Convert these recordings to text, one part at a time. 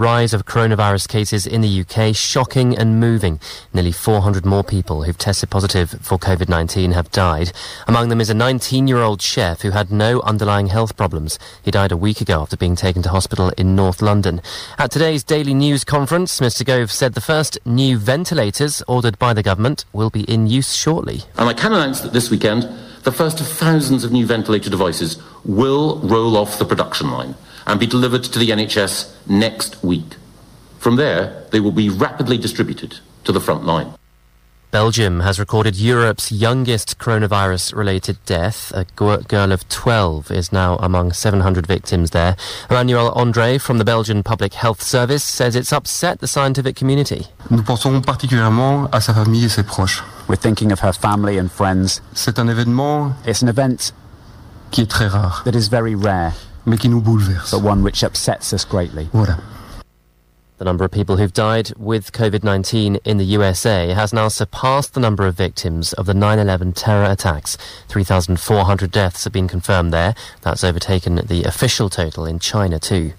Rise of coronavirus cases in the UK shocking and moving. Nearly 400 more people who've tested positive for COVID-19 have died. Among them is a 19-year-old chef who had no underlying health problems. He died a week ago after being taken to hospital in North London. At today's Daily News conference, Mr Gove said the first new ventilators ordered by the government will be in use shortly. And I can announce that this weekend, the first of thousands of new ventilator devices will roll off the production line and be delivered to the NHS next week. From there, they will be rapidly distributed to the front line. Belgium has recorded Europe's youngest coronavirus related death. A girl of 12 is now among 700 victims there. Emmanuel Andre from the Belgian Public Health Service says it's upset the scientific community. Nous pensons particulièrement à sa famille et ses proches. We're thinking of her family and friends. C'est un événement It's an event qui est très rare, that is very rare, mais qui nous bouleverse. but one which upsets us greatly. Voilà. The number of people who've died with COVID-19 in the USA has now surpassed the number of victims of the 9-11 terror attacks. 3,400 deaths have been confirmed there. That's overtaken the official total in China too.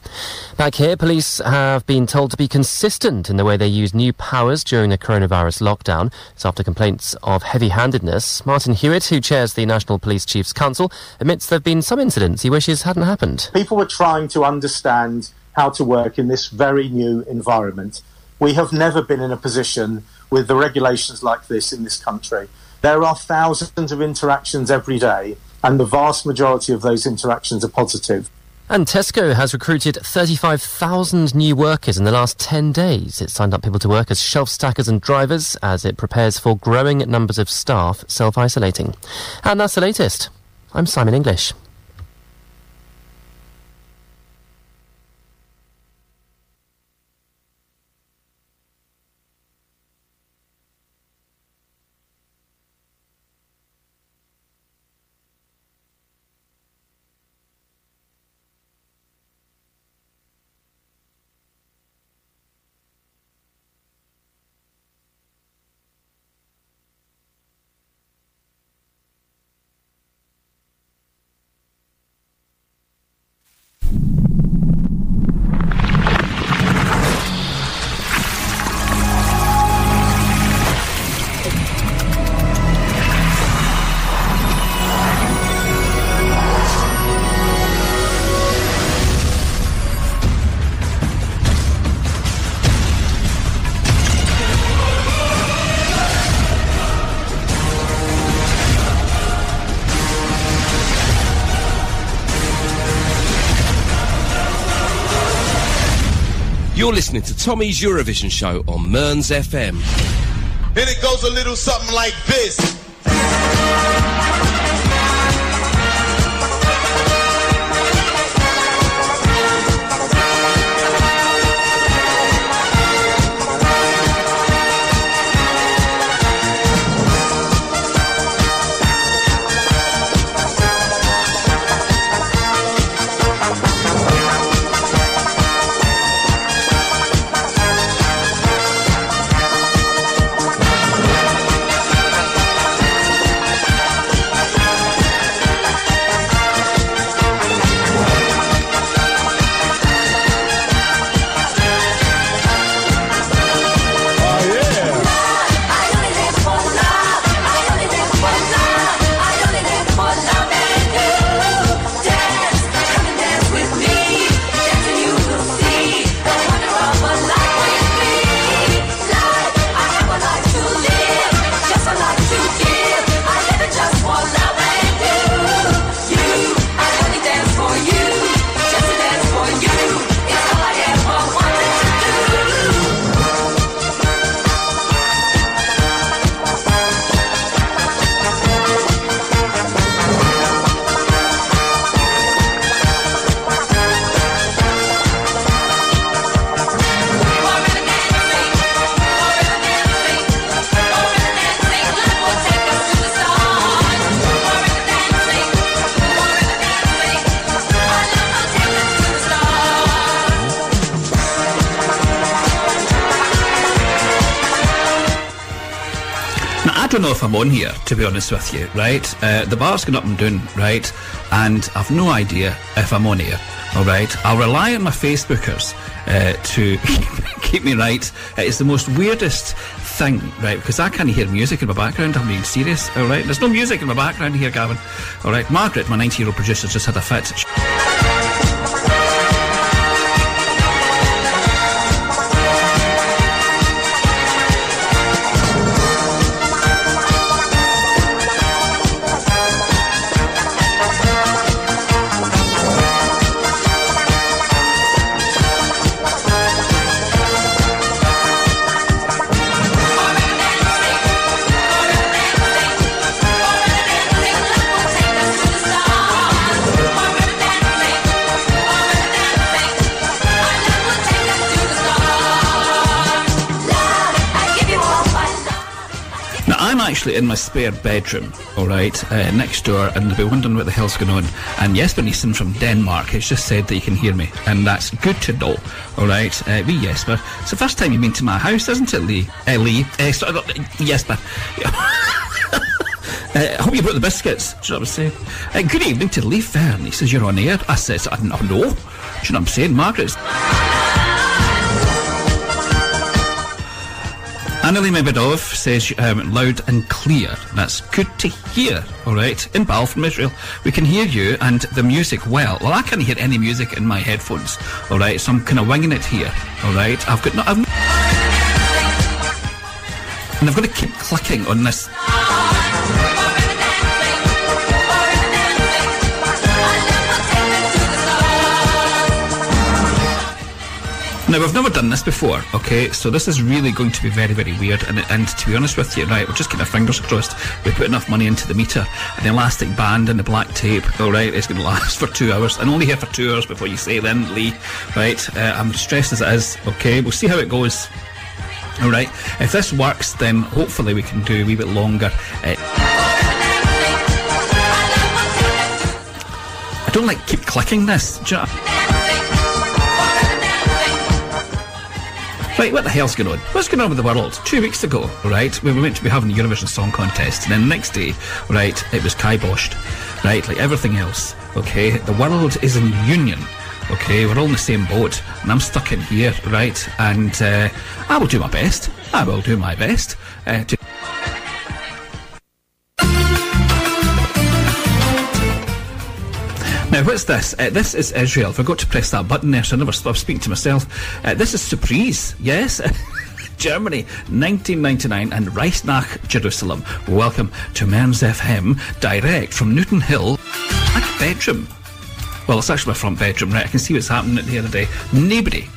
Back here, police have been told to be consistent in the way they use new powers during the coronavirus lockdown. It's after complaints of heavy-handedness. Martin Hewitt, who chairs the National Police Chiefs Council, admits there have been some incidents he wishes hadn't happened. People were trying to understand how to work in this very new environment. We have never been in a position with the regulations like this in this country. There are thousands of interactions every day, and the vast majority of those interactions are positive. And Tesco has recruited 35,000 new workers in the last 10 days. It signed up people to work as shelf stackers and drivers as it prepares for growing numbers of staff self isolating. And that's the latest. I'm Simon English. You're listening to Tommy's Eurovision show on Mearns FM. And it goes a little something like this. On here, to be honest with you, right? Uh, the bar's going up and down, right? And I've no idea if I'm on here, all right? I'll rely on my Facebookers uh, to keep me right. It's the most weirdest thing, right? Because I can't hear music in my background. I'm being serious, all right? There's no music in my background here, Gavin. All right, Margaret, my 90 year old producer, just had a fit. In my spare bedroom, all right, uh, next door, and they'll be wondering what the hell's going on. And Jesper Neeson from Denmark has just said that you can hear me, and that's good to know, all right. Uh, wee Jesper, it's the first time you've been to my house, isn't it, Lee? Uh, Lee, uh, sorry, not- Jesper. Uh, I hope you brought the biscuits. Do you know what I'm saying? Uh, good evening to Lee Fern. He says you're on air. I says, I no. Do you know what I'm saying? Margaret's. Annalie Mebedov says um, loud and clear. That's good to hear. All right, Inbal from Israel, we can hear you and the music well. Well, I can't hear any music in my headphones. All right, so I'm kind of winging it here. All right, I've got no. I've, and I've got to keep clicking on this. Now, we've never done this before, okay? So this is really going to be very, very weird. And, and to be honest with you, right, we're just getting our fingers crossed. We put enough money into the meter and the elastic band and the black tape, all right? It's going to last for two hours. And only here for two hours before you say then, Lee, right? Uh, I'm stressed as it is, okay? We'll see how it goes. All right. If this works, then hopefully we can do a wee bit longer. Uh, I don't like keep clicking this. Right, what the hell's going on? What's going on with the world? Two weeks ago, right, we were meant to be having the Eurovision Song Contest, and then the next day, right, it was kiboshed, right, like everything else, okay? The world is in union, okay? We're all in the same boat, and I'm stuck in here, right? And uh, I will do my best. I will do my best uh, to. Now, what's this? Uh, this is Israel. I forgot to press that button there, so I never stopped speaking to myself. Uh, this is Sürpriz, yes. Germany, 1999, and Reise nach, Jerusalem. Welcome to Mearns FM, direct from Newton Hill, my bedroom. Well, it's actually my front bedroom, right? I can see what's happening at the other day. Nobody,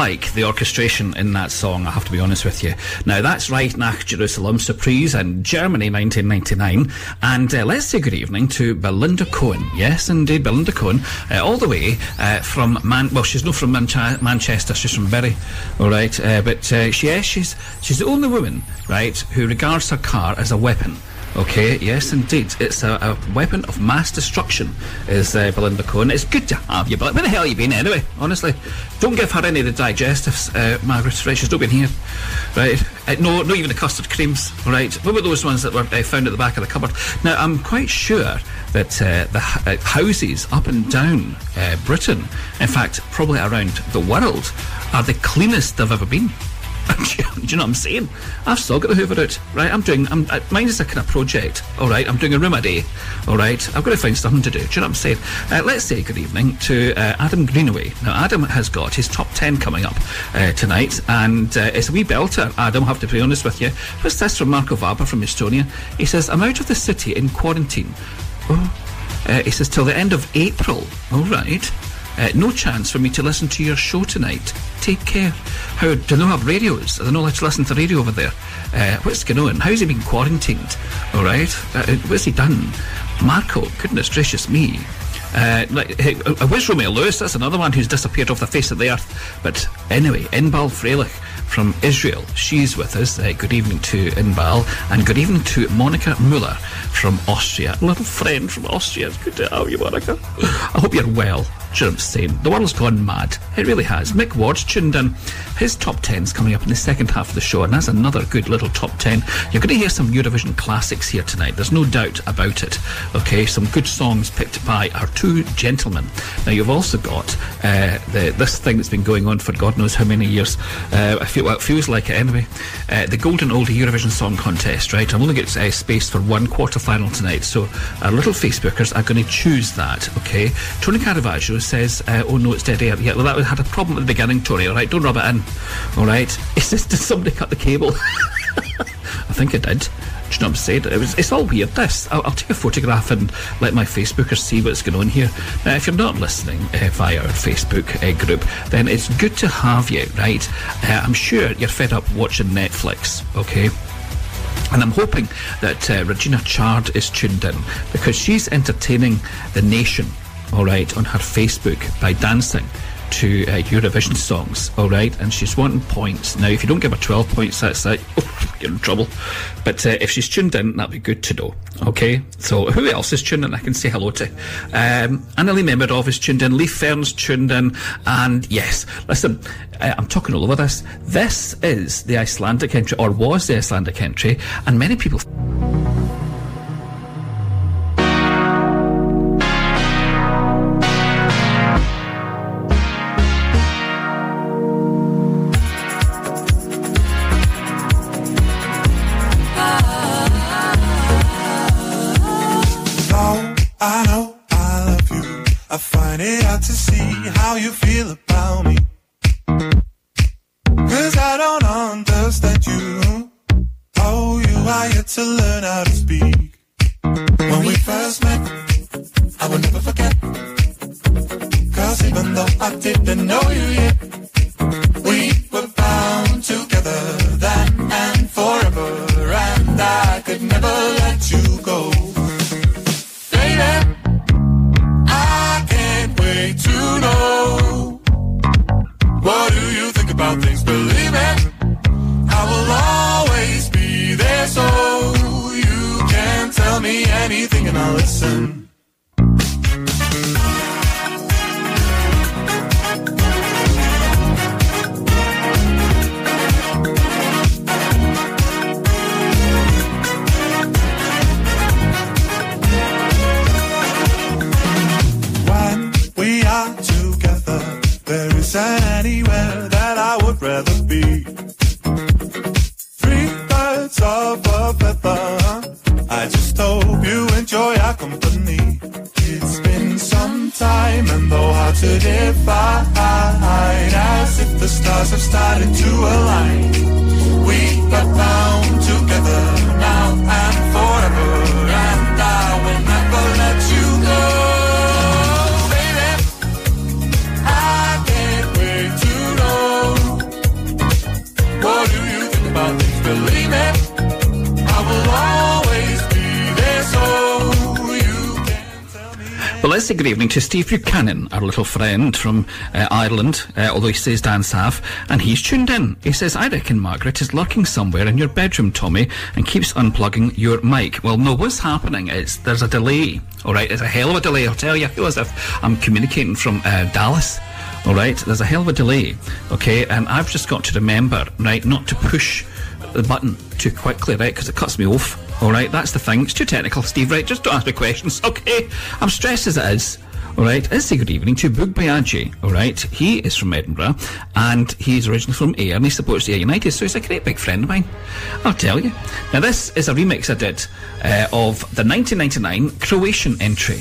like the orchestration in that song, I have to be honest with you. Now, that's right, Nach Jerusalem Sürpriz in Germany 1999. And uh, let's say good evening to Belinda Cohen. Yes, indeed, Belinda Cohen, uh, all the way uh, from Man. Well, she's not from Manchester, she's from Bury, all right. Uh, but uh, she, yes, she's she's the only woman, right, who regards her car as a weapon. Okay, yes, indeed. It's a, a weapon of mass destruction, is uh, Belinda Cohen. It's good to have you, but where the hell have you been anyway? Honestly, don't give her any of the digestives, uh, Margaret. Right, she's not been here, right? Uh, no, not even the custard creams, right? What about those ones that were uh, found at the back of the cupboard? Now, I'm quite sure that uh, the uh, houses up and down uh, Britain, in fact, probably around the world, are the cleanest they've ever been. Do you know what I'm saying? I've still got the Hoover out, right? I'm doing, I'm, mine is a kind of project, all right? I'm doing a room a day, all right? I've got to find something to do. Do you know what I'm saying? Uh, let's say good evening to uh, Adam Greenaway. Now, Adam has got his top 10 coming up uh, tonight, and uh, it's a wee belter, Adam, I have to be honest with you. What's this from Marco Vaba from Estonia? He says, I'm out of the city in quarantine. Oh. Uh, he says, till the end of April. All right. Uh, no chance for me to listen to your show tonight. Take care. How do they have radios? They not allowed to listen to radio over there? Uh, what's going on? How's he been quarantined? All right. Uh, what's he done? Marco, goodness gracious me. Uh, like, hey, Romeo Lewis? That's another one who's disappeared off the face of the earth. But anyway, Inbal Freilich from Israel. She's with us. Uh, good evening to Inbal. And good evening to Monica Muller from Austria. Little friend from Austria. It's good to have you, Monica. I hope you're well. Do I'm saying? The world's gone mad. It really has. Mick Ward's tuned in. His top 10's coming up in the second half of the show, and that's another good little top 10. You're going to hear some Eurovision classics here tonight. There's no doubt about it. Okay, some good songs picked by our two gentlemen. Now, you've also got uh, the, this thing that's been going on for God knows how many years. Uh, I feel well, it feels like it anyway. Uh, the Golden Oldie Eurovision Song Contest, right? I'm only got uh, space for one quarter final tonight, so our little Facebookers are going to choose that. Okay, Tony Caravaggio says, uh, "Oh no, it's dead air." Yeah, well, that had a problem at the beginning, Tony. All right, don't rub it in. All right, he says, "Did somebody cut the cable?" I think it did. Do you know what I'm saying? It was, it's all weird, this. I'll, I'll take a photograph and let my Facebookers see what's going on here. Now, if you're not listening uh, via our Facebook uh, group, then it's good to have you, right? Uh, I'm sure you're fed up watching Netflix, okay? And I'm hoping that uh, Regina Chard is tuned in because she's entertaining the nation, all right, on her Facebook by dancing to uh, Eurovision songs, all right, and she's wanting points. Now, if you don't give her 12 points, that's that. Oh, you're in trouble. But uh, if she's tuned in, that'd be good to know, okay? So, who else is tuned in? I can say hello to. Um, Annalie Memedov is tuned in, Leaf Fern's tuned in, and yes, listen, uh, I'm talking all over this. This is the Icelandic entry, or was the Icelandic entry, and many people. Steve Buchanan, our little friend from uh, Ireland, uh, although he says Dan Sav, and he's tuned in. He says, I reckon Margaret is lurking somewhere in your bedroom, Tommy, and keeps unplugging your mic. Well, no, what's happening is there's a delay, all right? There's a hell of a delay, I'll tell you. I feel as if I'm communicating from uh, Dallas. All right, there's a hell of a delay, okay, and I've just got to remember, right, not to push the button too quickly, right, because it cuts me off. All right, that's the thing. It's too technical, Steve. Right, just don't ask me questions, okay? I'm stressed as it is. All right, let's say good evening to Boog Bayaji. All right, he is from Edinburgh and he's originally from Ayr and he supports the Ayr United, so he's a great big friend of mine. I'll tell you. Now, this is a remix I did uh, of the 1999 Croatian entry.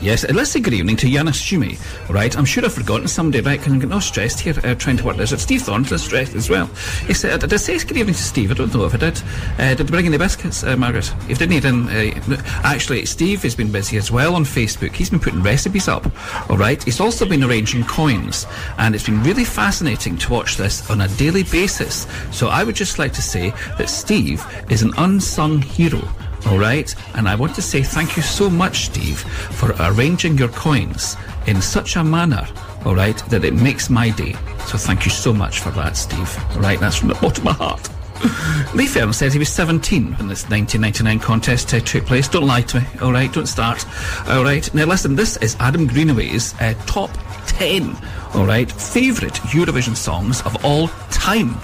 Yes. And let's say good evening to Yanis Shumi, right? I'm sure I've forgotten somebody, right? Can I get no stressed here uh, trying to work this out. Steve Thornton's stressed as well. He said, did I say good evening to Steve? I don't know if I did. Uh, did I bring any biscuits, uh, Margaret? If didn't, he didn't. Uh, actually, Steve has been busy as well on Facebook. He's been putting recipes up, all right? He's also been arranging coins, and it's been really fascinating to watch this on a daily basis. So I would just like to say that Steve is an unsung hero all right? And I want to say thank you so much, Steve, for arranging your coins in such a manner, all right, that it makes my day. So thank you so much for that, Steve. All right, that's from the bottom of my heart. Lee Fairham says he was 17 when this 1999 contest uh, took place. Don't lie to me, all right? Don't start. All right. Now, listen, this is Adam Greenaway's uh, top 10, all right, favourite Eurovision songs of all time.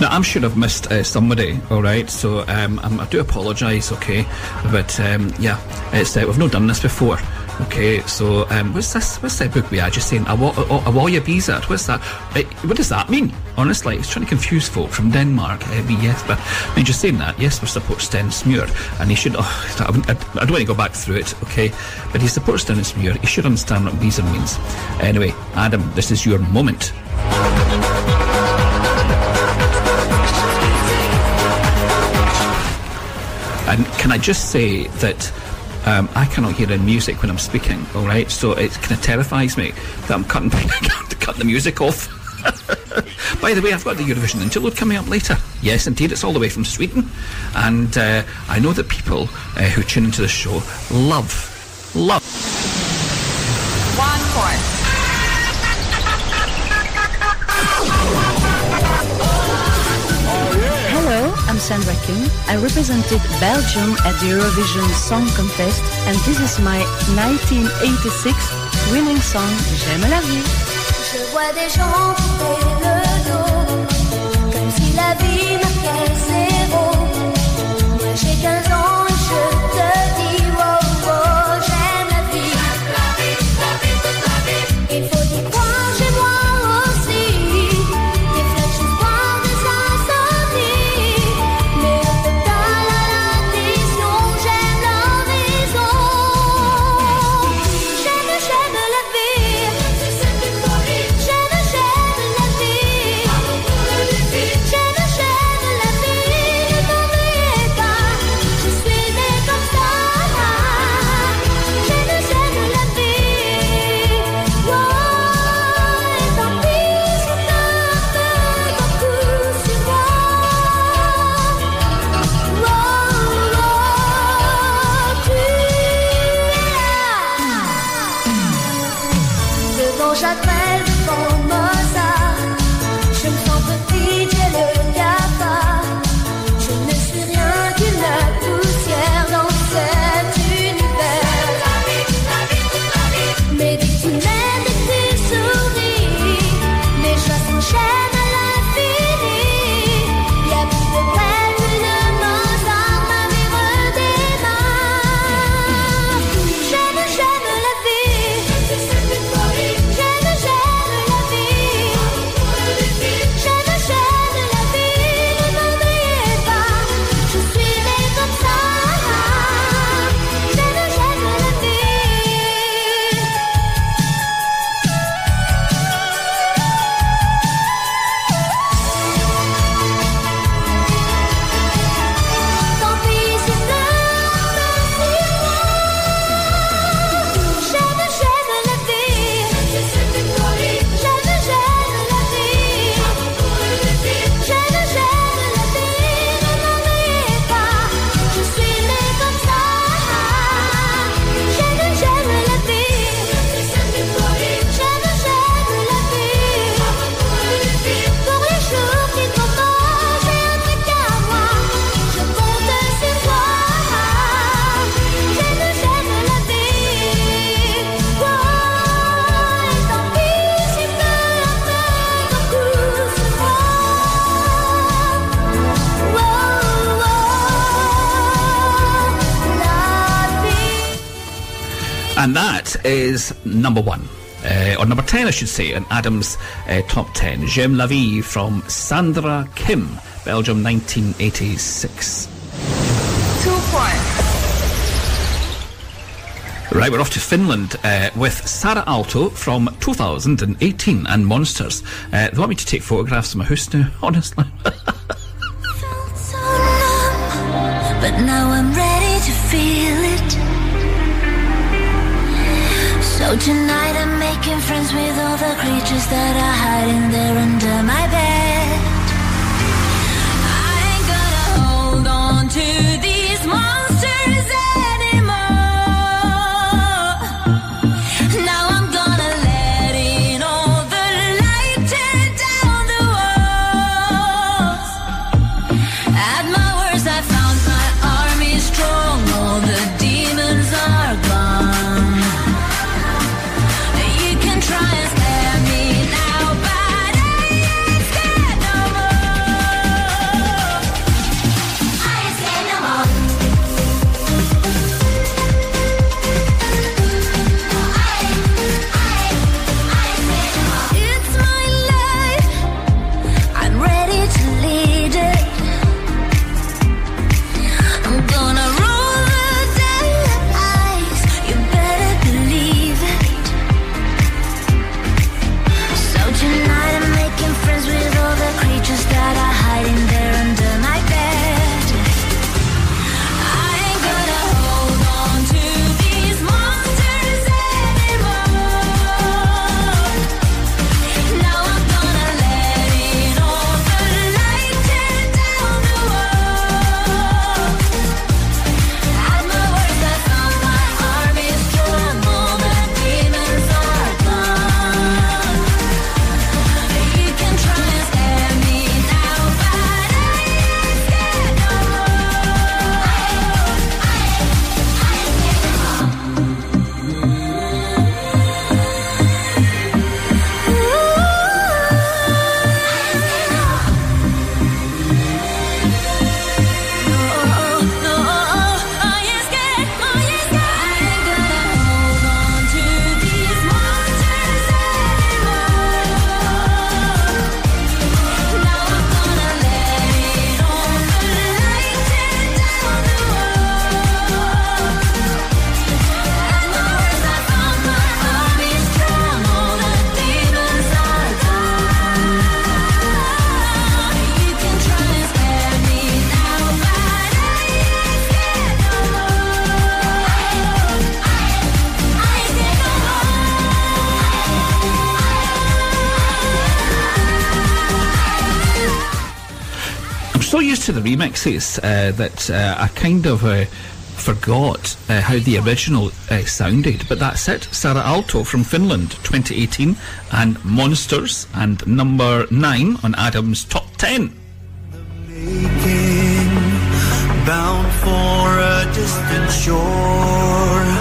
Now, I'm sure I've missed uh, somebody, all right? So um, um, I do apologise, okay? But um, yeah, it's uh, we've not done this before. Okay, so um, what's this? What's that book we are just saying? Awa- Awa- Awaya Bizat? What's that? What does that mean? Honestly, it's trying to confuse folk from Denmark. Uh, be yes, but I mean, just saying that. Yes, we support Sten Smure, and he should. Oh, I, I, don't want to go back through it, okay? But he supports Sten Smure. He should understand what Bizat means. Anyway, Adam, this is your moment. And can I just say that um, I cannot hear any music when I'm speaking, all right? So it kind of terrifies me that I'm cutting, the music off. By the way, I've got the Eurovision interlude coming up later. Yes, indeed, it's all the way from Sweden. And uh, I know that people uh, who tune into the show love, love. One point. Sandra Kim. I represented Belgium at the Eurovision Song Contest, and this is my 1986 winning song, J'aime la vie. Je vois des gens le dos, comme si la vie number one. Uh, or number 10, I should say, in Adam's uh, top 10. J'aime la vie from Sandra Kim, Belgium 1986. Two points. Right, we're off to Finland uh, with Saara Aalto from 2018 and Monsters. Uh, they want me to take photographs of my house now, honestly. But now I'm ready to feel it. So tonight I'm making friends with all the creatures that are hiding there under my bed. I ain't gonna hold on to these monsters eh? Used to the remixes uh, that uh, I kind of uh, forgot uh, how the original uh, sounded. But that's it. Saara Aalto from Finland, 2018, and Monsters, and number nine on Adam's top 10. bound for a distant shore,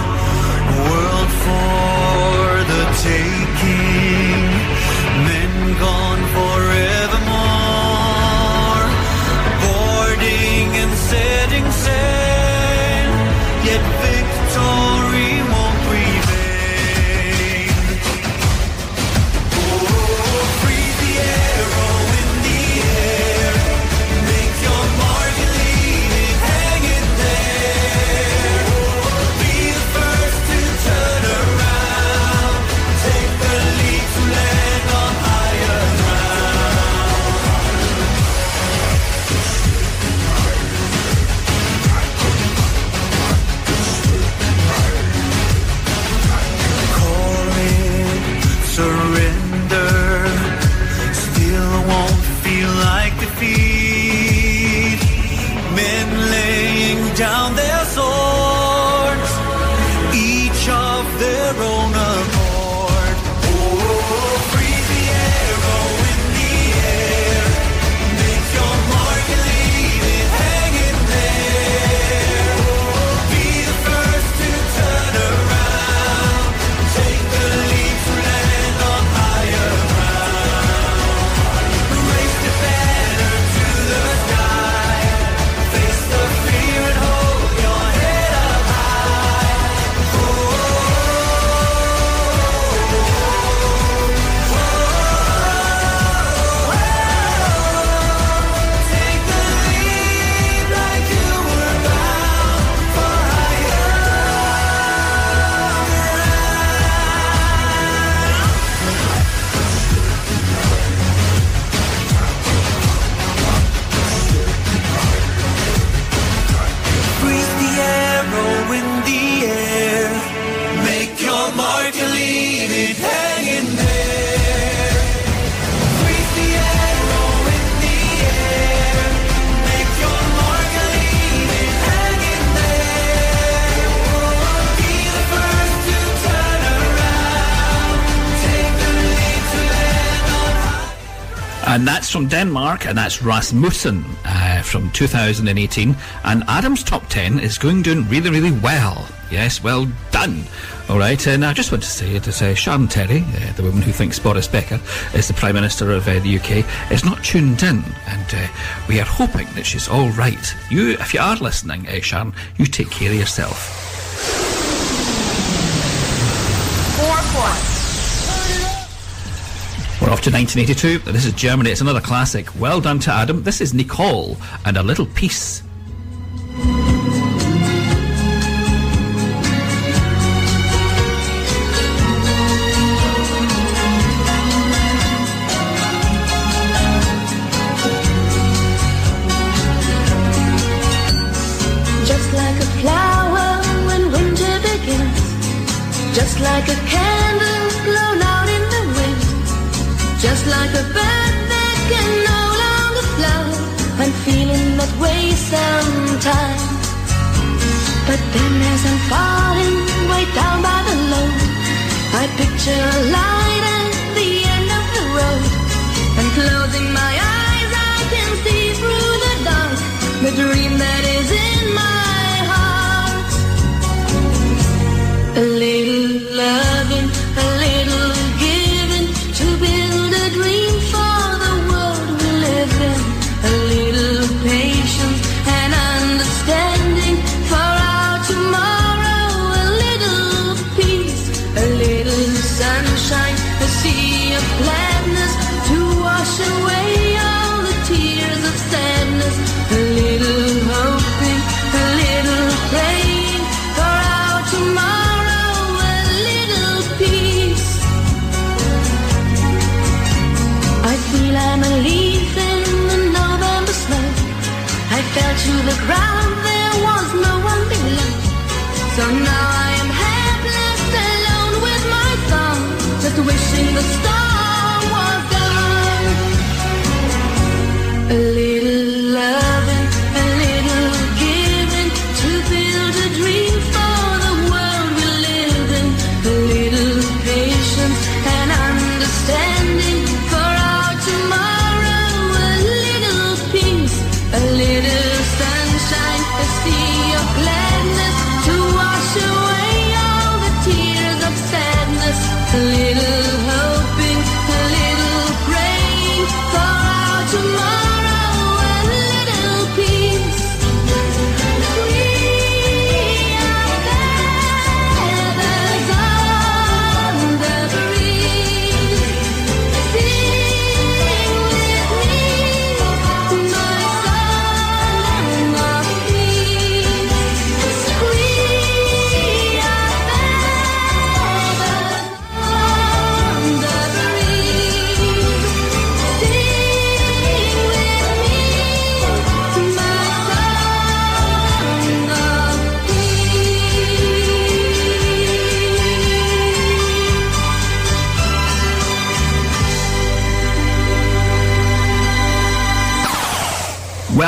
that's from Denmark, and that's Rasmussen uh, from 2018. And Adam's top 10 is going doing really, really well. Yes, well done. All right, and I just want to say that uh, Sharon Terry, uh, the woman who thinks Boris Becker is the Prime Minister of uh, the UK, is not tuned in, and uh, we are hoping that she's all right. You, if you are listening, uh, Sharon, you take care of yourself. Four points. We're off to 1982. This is Germany. It's another classic. Well done to Adam. This is Nicole and a little peace. Just like a flower when winter begins, just like a candle sometimes. But then as I'm falling way down by the load, I picture a light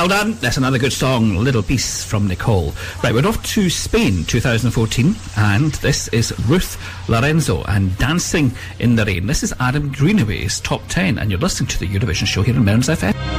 done. That's another good song, Little Peace from Nicole. Right, we're off to Spain 2014, and this is Ruth Lorenzo and Dancing in the Rain. This is Adam Greenaway's top 10, and you're listening to the Eurovision show here in Mearns FM.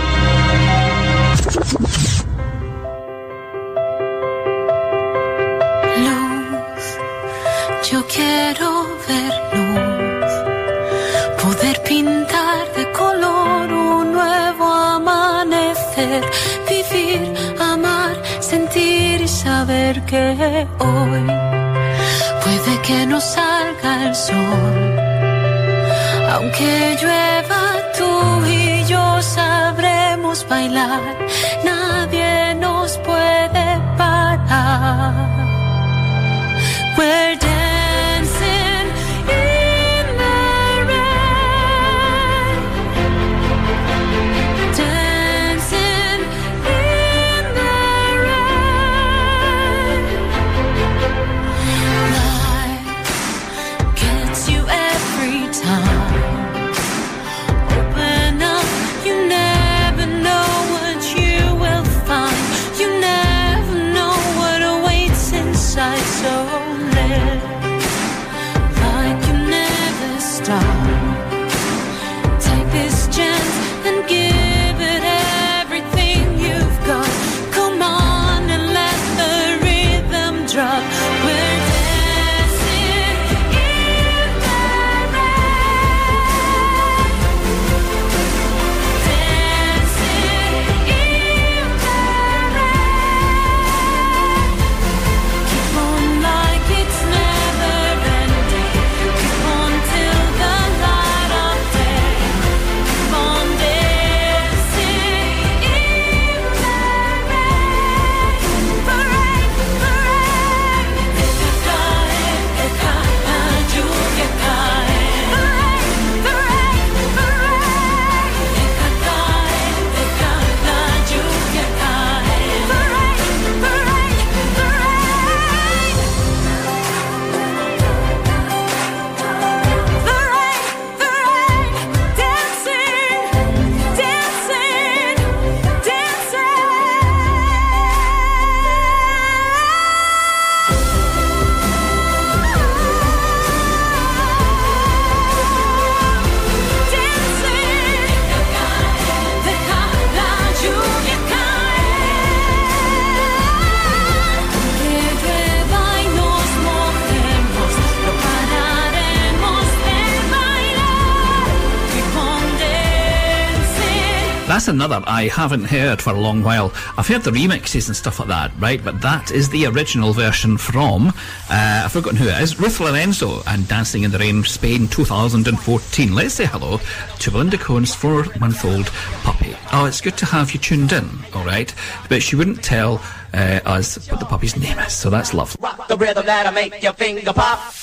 Another I haven't heard for a long while. I've heard the remixes and stuff like that, right? But that is the original version from, uh, I've forgotten who it is, Ruth Lorenzo and Dancing in the Rain, Spain 2014. Let's say hello to Belinda Cohen's four month old puppy. Oh, it's good to have you tuned in, alright? But she wouldn't tell uh, us what the puppy's name is, so that's lovely. The rhythm that'll make your finger pop.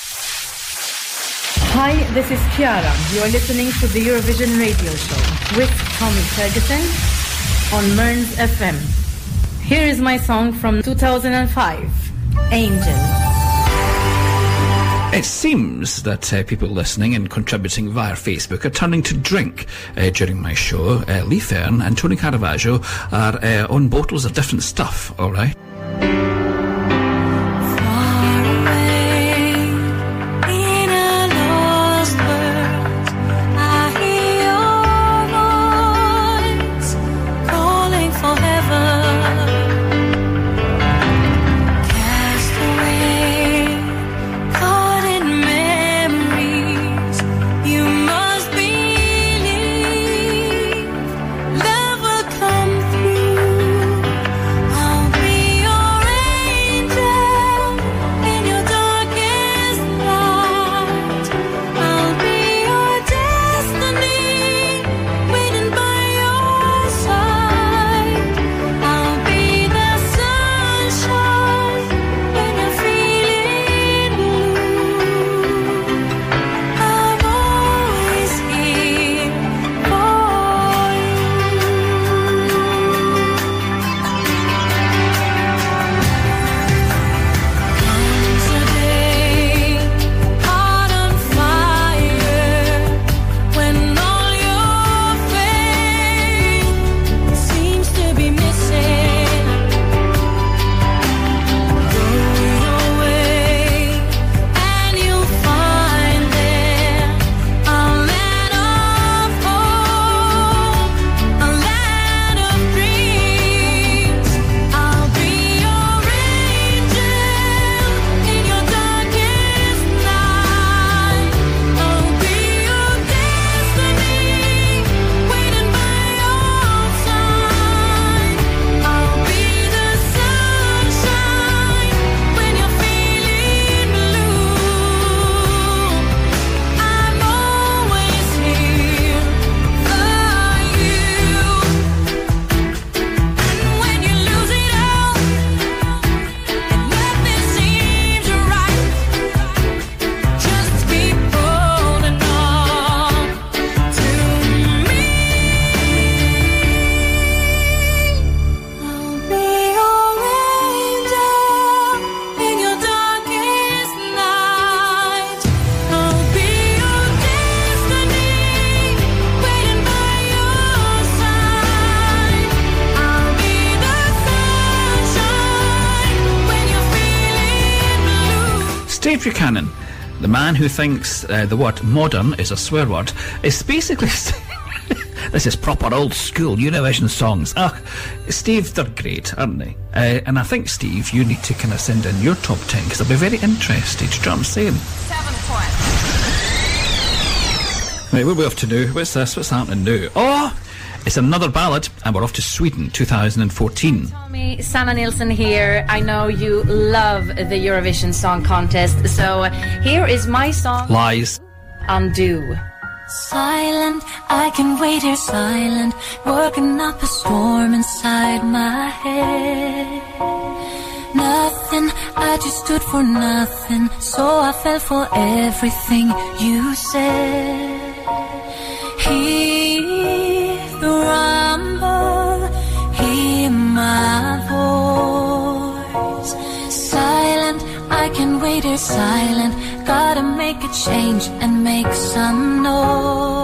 Hi, this is Chiara. You are listening to the Eurovision Radio Show with Tommy Ferguson on Mearns FM. Here is my song from 2005, Angel. It seems that uh, people listening and contributing via Facebook are turning to drink uh, during my show. Uh, Lee Fern and Tony Caravaggio are uh, on bottles of different stuff, alright? In who thinks uh, the word modern is a swear word, is basically. This is proper old school Eurovision songs. Ah, Steve, they're great, aren't they? Uh, and I think, Steve, you need to kind of send in your top 10 because I'll be very interested. Do you know what I'm saying? Seven points. Right, what are we off to now? What's this? What's happening now? Oh, it's another ballad, and we're off to Sweden, 2014. Tommy, Sanna Nielsen here. I know you love the Eurovision Song Contest, so here is my song, Lies. Undo. Silent, I can wait here silent, working up a storm inside my head. Nothing, I just stood for nothing, so I fell for everything you said. I can wait here silent, gotta make a change and make some noise.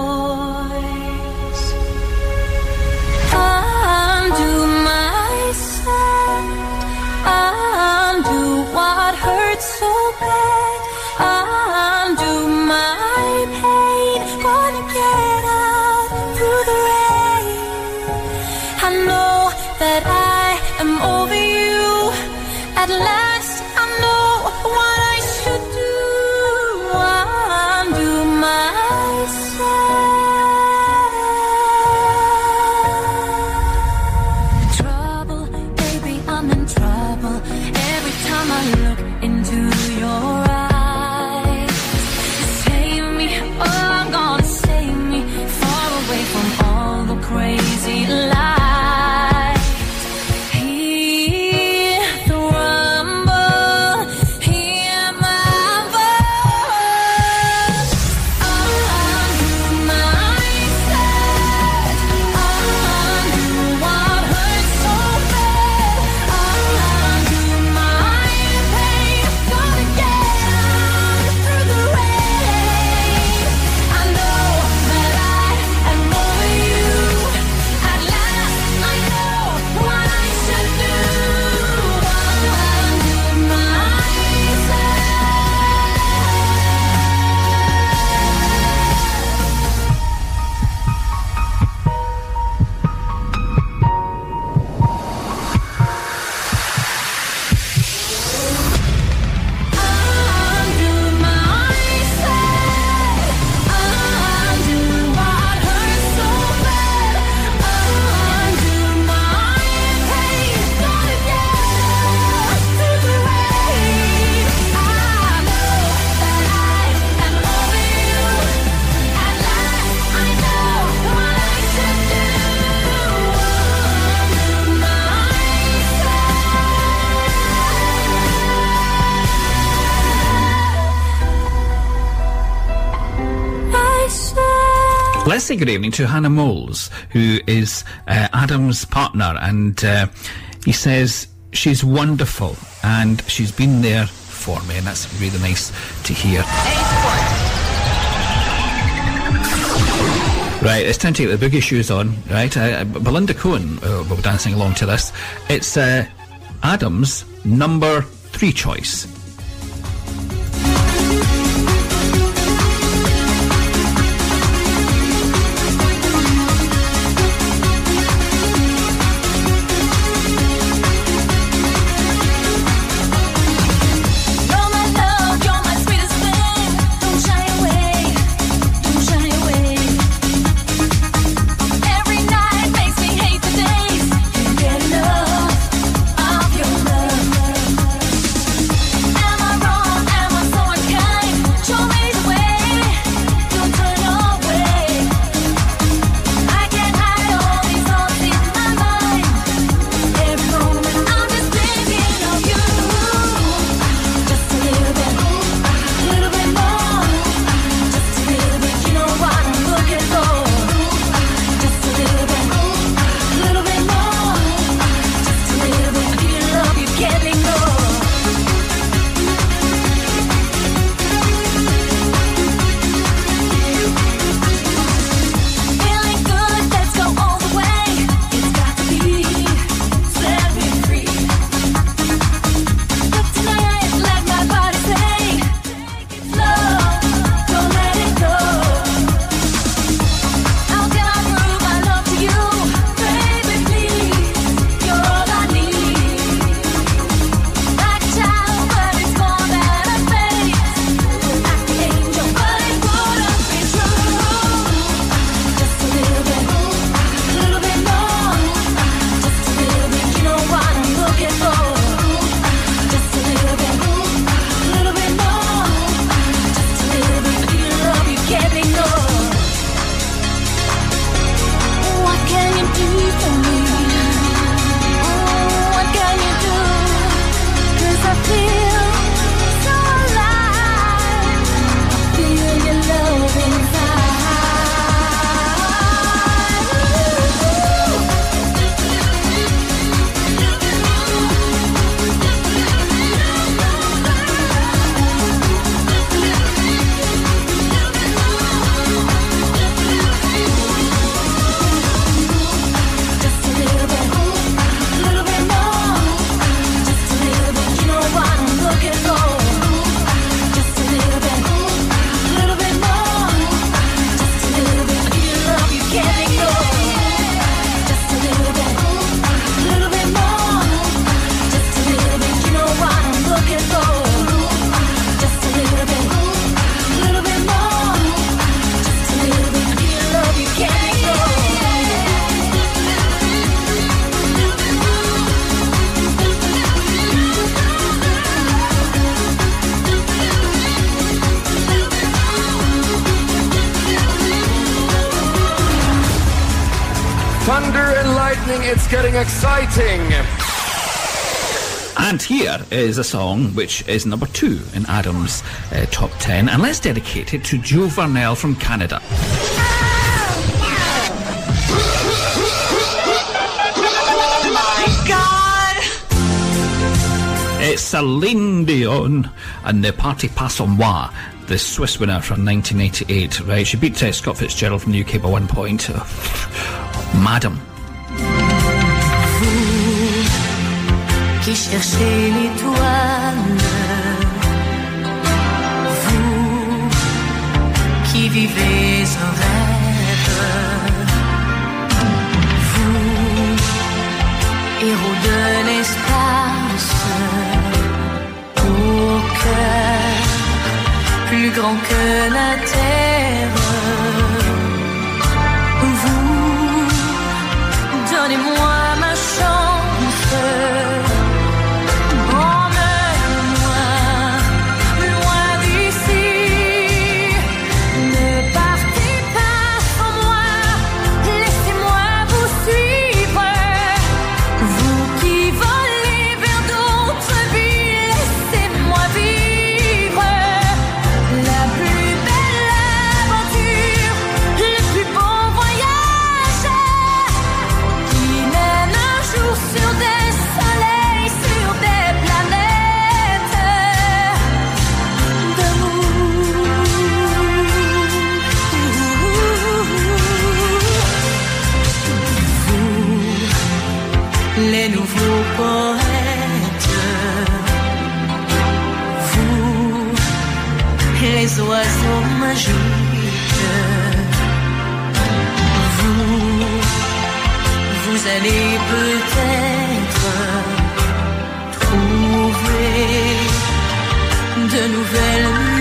Say good evening to Hannah Moles, who is uh, Adam's partner, and uh, he says she's wonderful and she's been there for me, and that's really nice to hear. Right, it's time to get the boogie shoes on, right? Uh, Belinda Cohen uh, will be dancing along to this. It's uh, Adam's number three choice. Is a song which is number two in Adam's uh, top ten, and let's dedicate it to Joe Vernell from Canada. It's Celine Dion and Ne partez pas sans moi, the Swiss winner from 1988. Right, she beat uh, Scott Fitzgerald from the UK by one point. Madam. Qui cherchez l'étoile, vous qui vivez un rêve, vous, héros de l'espace, au cœur plus grand que la terre, vous, donnez-moi vous allez peut-être trouver de nouvelles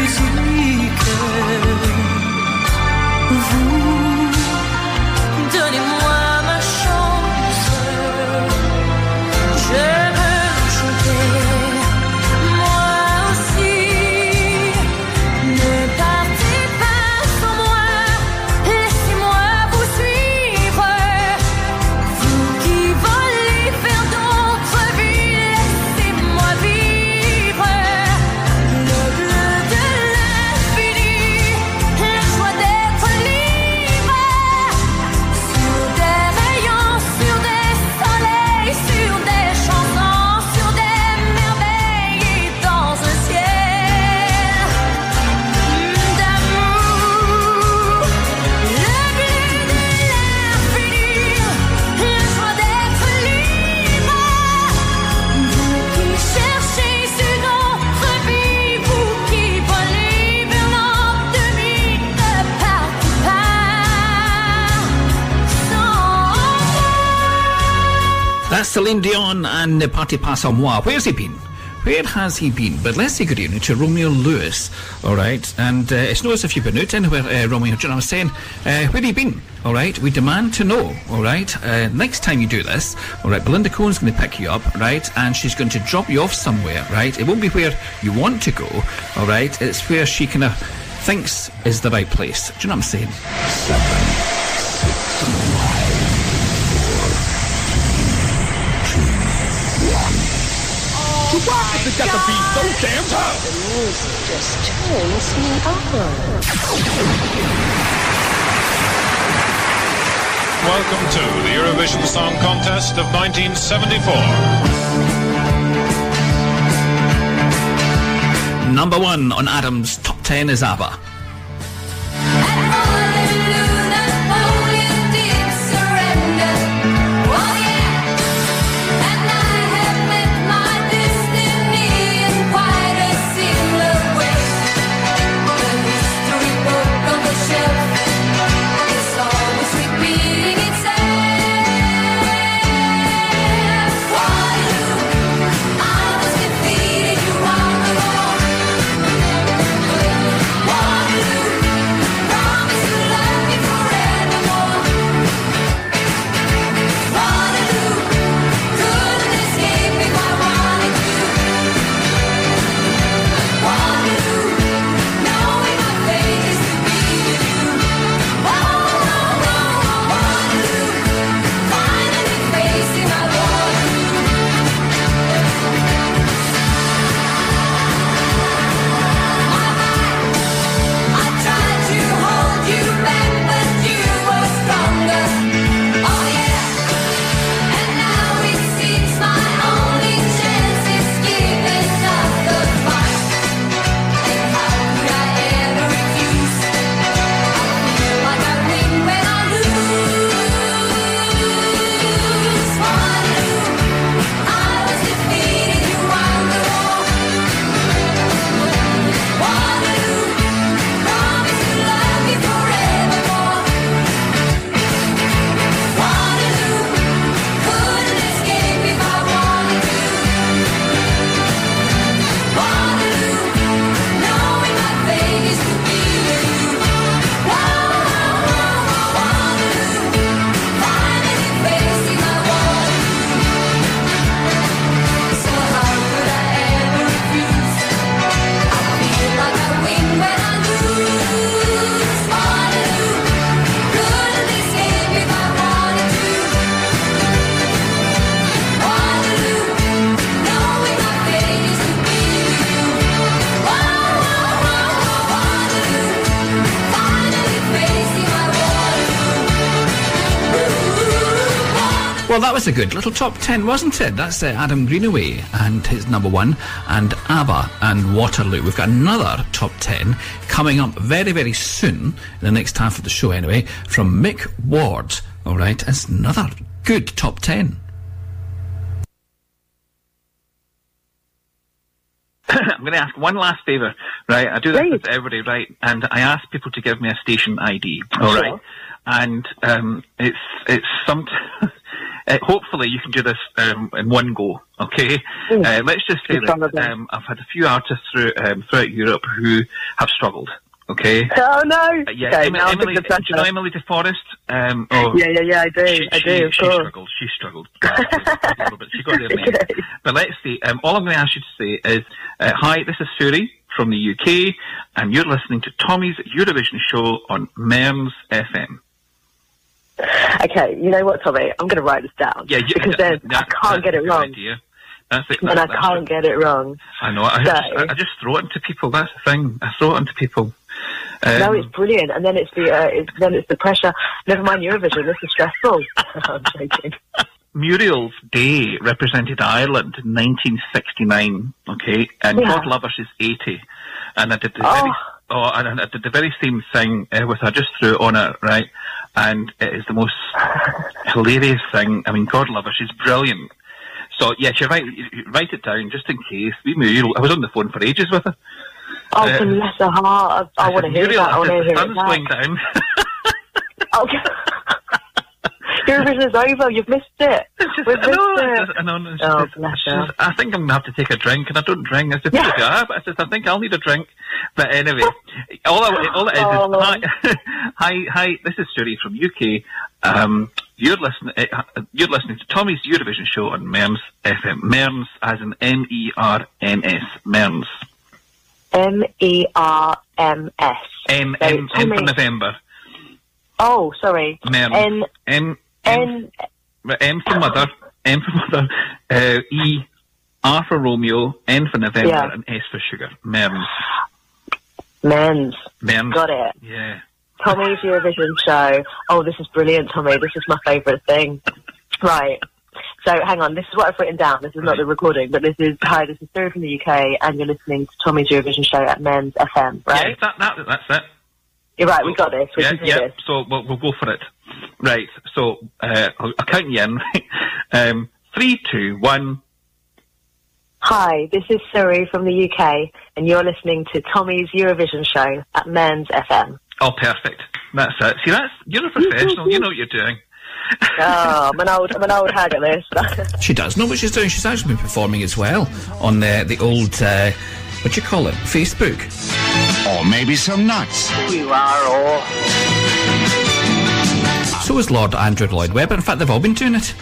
Celine Dion and Ne partez pas sans moi. Where's he been? Where has he been? But let's say good evening to Romeo Lewis, all right? And uh, it's not as if you've been out anywhere, uh, Romeo. Do you know what I'm saying? Uh, where have you been? All right? We demand to know, all right? Uh, next time you do this, all right, Belinda Cohen's going to pick you up, right? And she's going to drop you off somewhere, right? It won't be where you want to go, all right? It's where she kind of thinks is the right place. Do you know what I'm saying? Has it got to be so damn tough? The music just turns me on. Welcome to the Eurovision Song Contest of 1974. Number one on Adam's top 10 is ABBA. Well, that was a good little top 10, wasn't it? That's uh, Adam Greenaway and his number one, and ABBA and Waterloo. We've got another top 10 coming up very, very soon, in the next half of the show anyway, from Mick Ward. All right, it's another good top 10. I'm going to ask one last favour, right? I do this with everybody, right? And I ask people to give me a station ID, all right? Sure. And um, it's it's some. Uh, hopefully, you can do this um, in one go. Okay, uh, let's just say that um, I've had a few artists through, um, throughout Europe who have struggled. Okay. Oh no! Uh, yeah, okay, Em- Emily, do you know. Emily DeForest? Um, oh, Yeah, yeah, yeah, I do, She, I she, do, of she course. struggled. She struggled. bit. She got there, end. But let's see. Um, all I'm going to ask you to say is, uh, hi, this is SuRie from the UK, and you're listening to Tommy's Eurovision show on Mearns FM. Okay, you know what, Tommy? I'm going to write this down. Yeah, you, because that- then that- I can't get it wrong. Idea. That's it. And I can't get it wrong. I know. I, So- just, I, just throw it into people. That's the thing. I throw it into people. Um, no, it's brilliant, and then it's the uh, it's, then it's the pressure. Never mind Eurovision. This is stressful. I'm joking. Muriel's Day represented Ireland in 1969, okay, and Yeah. God love her, she's 80. And I did the very, oh, and I did the very same thing uh, with her, I just threw it on it, right? And it is the most hilarious thing. I mean, God love her, she's brilliant. So, yes, you write, you write it down just in case. We Muriel, I was on the phone for ages with her. Oh, Uh, bless her heart. I, I want to hear that. I want to hear sun's going down. Okay. Eurovision is over. You've missed it. We've missed it. just- oh, just- bless her. I think I'm gonna have to take a drink, and I don't drink. I just, Yeah. yeah. but I just, I think I'll need a drink. But anyway, all, I, all it is Oh, is hi, hi, hi. This is SuRie from UK. Um, you're listening. Uh, you're listening to Tommy's Eurovision show on Mearns FM. Mearns, as in M E R N S. Mearns. M E R M S. M M M for November. Oh, sorry. Mearns. N M N M for mother. M for mother. Uh, e. R for Romeo. N for November. Yeah. And S for sugar. Mearns. Men's. Mearns. Got it. Yeah. Tommy's Eurovision show. Oh, this is brilliant, Tommy. This is my favourite thing. Right. So hang on, this is what I've written down. This is not the recording, but this is hi. This is Sarah from the UK, and you're listening to Tommy's Eurovision show at Men's FM. Right? Yeah, that, that, that's it. You're right. We got this. We yeah, can do yeah. this. So we'll, we'll go for it. Right. So uh, I'll, I'll count you in. Um, three, two, one. Hi, this is SuRie from the UK, and you're listening to Tommy's Eurovision show at Men's FM. Oh, perfect. That's it. See, that's you're a professional. you know what you're doing. Oh, I'm an old, I'm an old hag at this. She does know what she's doing. She's actually been performing as well on the, the old, uh, what do you call it, Facebook. Or maybe some nuts. You are all. So is Lord Andrew Lloyd Webber. In fact, they've all been doing it.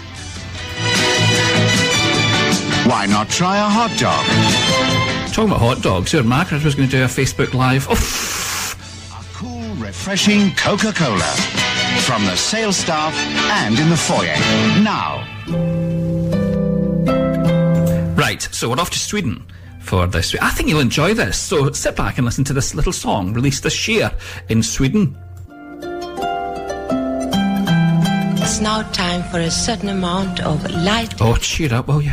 Why not try a hot dog? Talking about hot dogs, here Margaret was going to do a Facebook Live. Oh, Cool, refreshing Coca Cola. From the sales staff and in the foyer. Now. Right, so we're off to Sweden for this. I think you'll enjoy this. So sit back and listen to this little song released this year in Sweden. It's now time for a certain amount of light. Oh, cheer up, will you?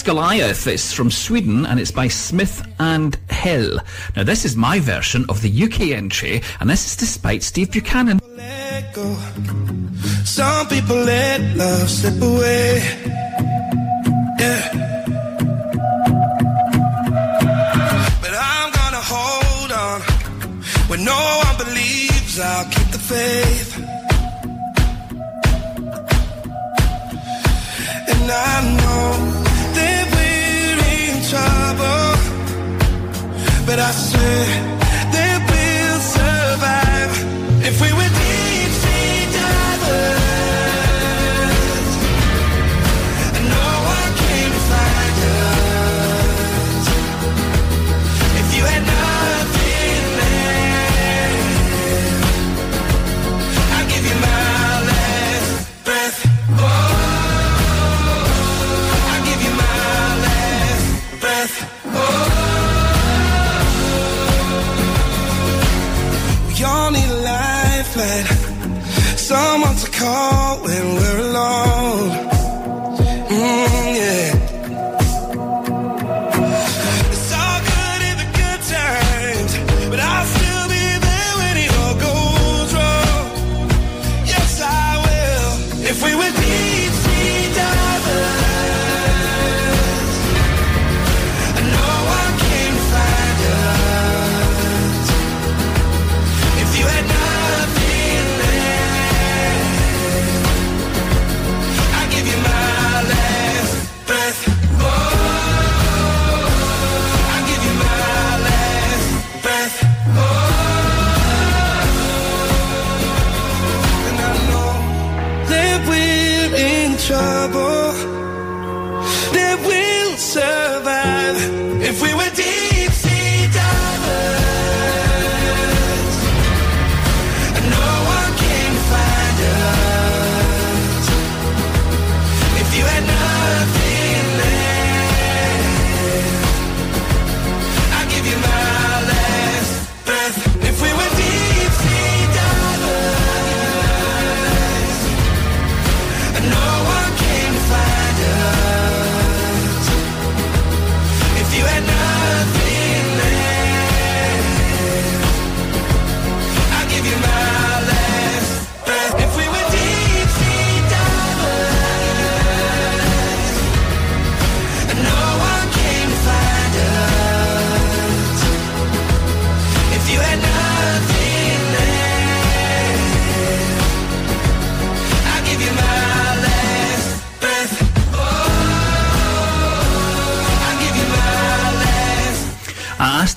That's Goliath. It's from Sweden and it's by Smith and Hill. Now, this is my version of the UK entry, and this is despite Steve Buchanan. Some people let love slip away. Yeah. When no one believes, I'll keep the faith. And I know But I swear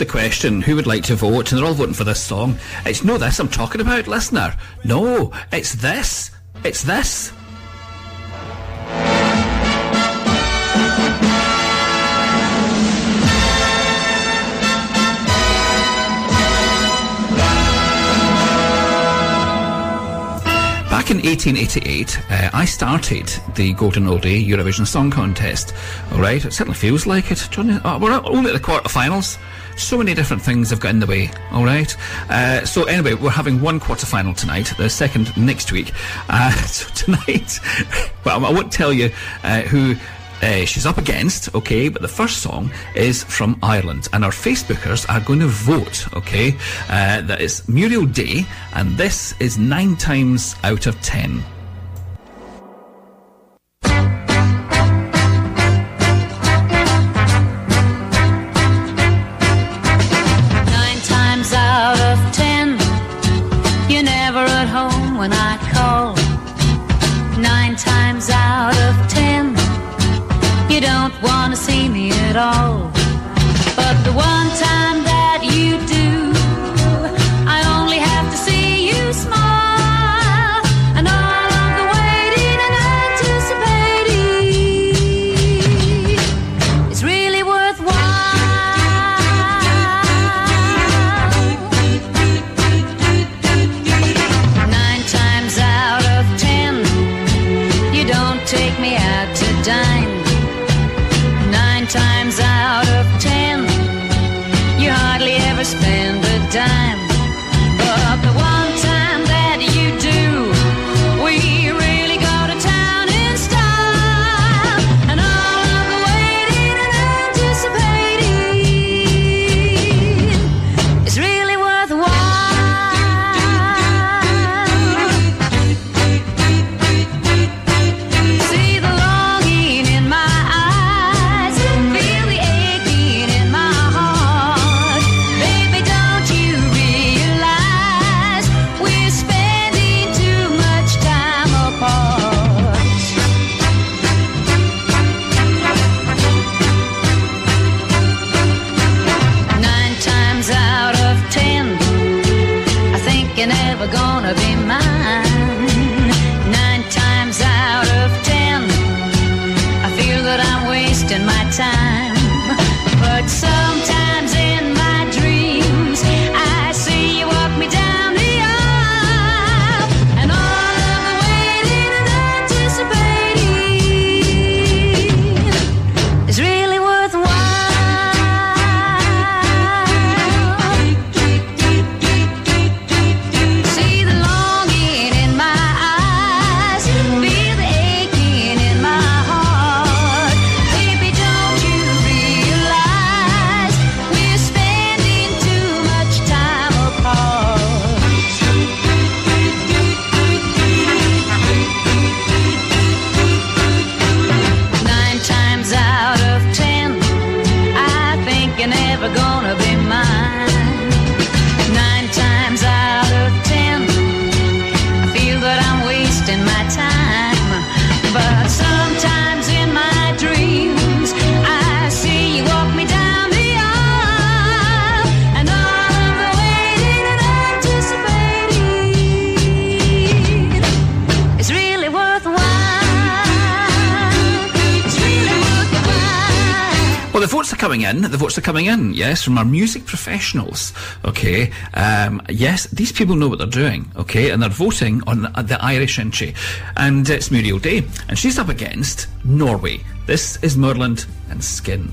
the question, who would like to vote? And they're all voting for this song. It's no this I'm talking about, listener. No, it's this. It's this. Back in 1888, uh, I started the Golden Oldie Eurovision Song Contest. All right, it certainly feels like it. Johnny, uh, we're only at the quarterfinals. So many different things have got in the way. All right. Uh, so anyway, we're having one quarterfinal tonight. The second next week. Uh, so tonight, well, I won't tell you uh, who uh, she's up against, okay, but the first song is from Ireland, and our Facebookers are going to vote, okay? Uh, that is Muriel Day, and this is nine times out of ten. At all. the votes are coming in, yes, from our music professionals, okay? Um, yes, these people know what they're doing, okay? And they're voting on the Irish entry. And it's Muriel Day, and she's up against Norway. This is Merland and Skin.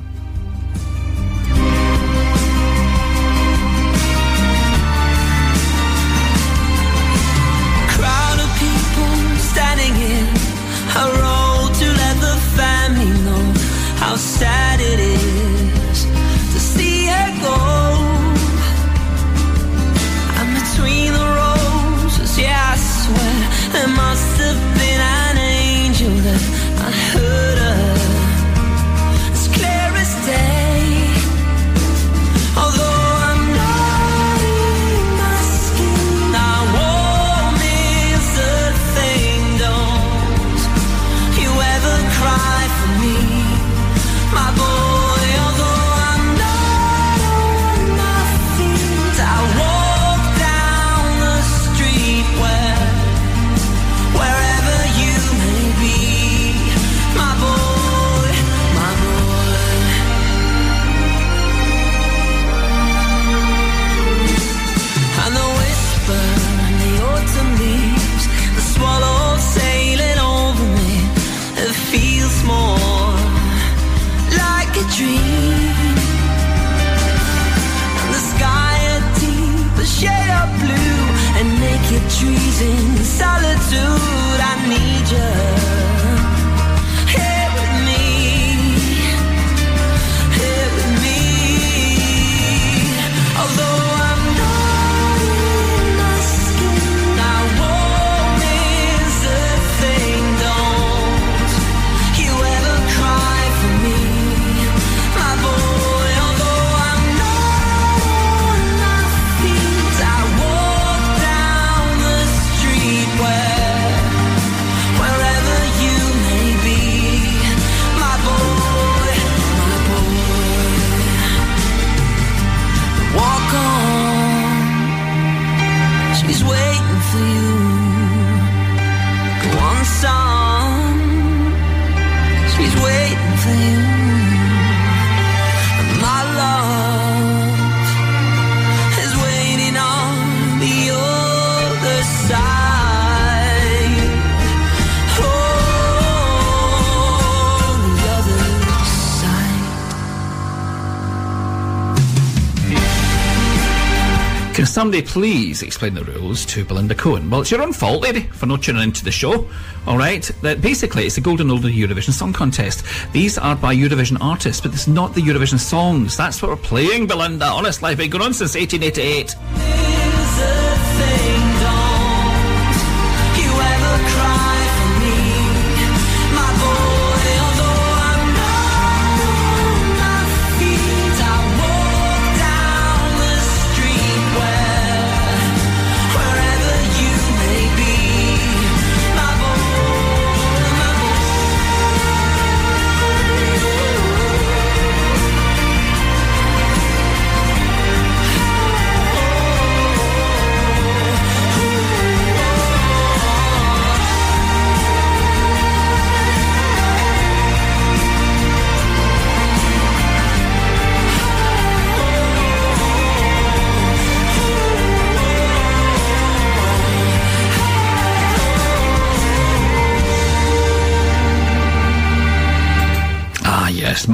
somebody please explain the rules to Belinda Cohen? Well, it's your own fault, lady, for not tuning into the show. All right, that basically it's the Golden Oldie Eurovision Song Contest. These are by Eurovision artists, but it's not the Eurovision songs. That's what we're playing, Belinda. Honest I've been going on since 1888.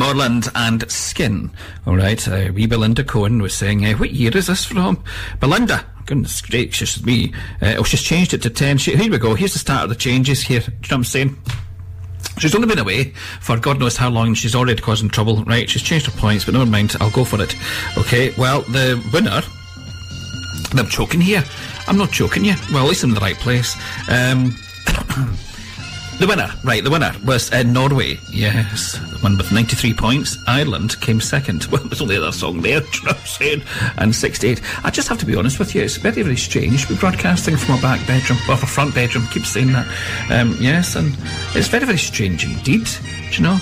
Yes, Moreland and Skin. All right, uh, wee Belinda Cohen was saying, uh, what year is this from? Belinda, goodness gracious me. Uh, oh, she's changed it to 10. She, here we go. Here's the start of the changes here. Do you know what I'm saying? She's only been away for God knows how long she's already causing trouble. Right, she's changed her points, but never mind, I'll go for it. Okay, well, the winner. I'm choking here. I'm not choking you. Well, at least I'm in the right place. Um, the winner, right, the winner was uh, Norway. Yes, the one with 93 points. Ireland came second. Well, there's only other song there, you know I'm saying? And 68. I just have to be honest with you, it's very, very strange. We're broadcasting from our back bedroom, or our front bedroom, keep saying that. Um, yes, and it's very, very strange indeed. Do you know?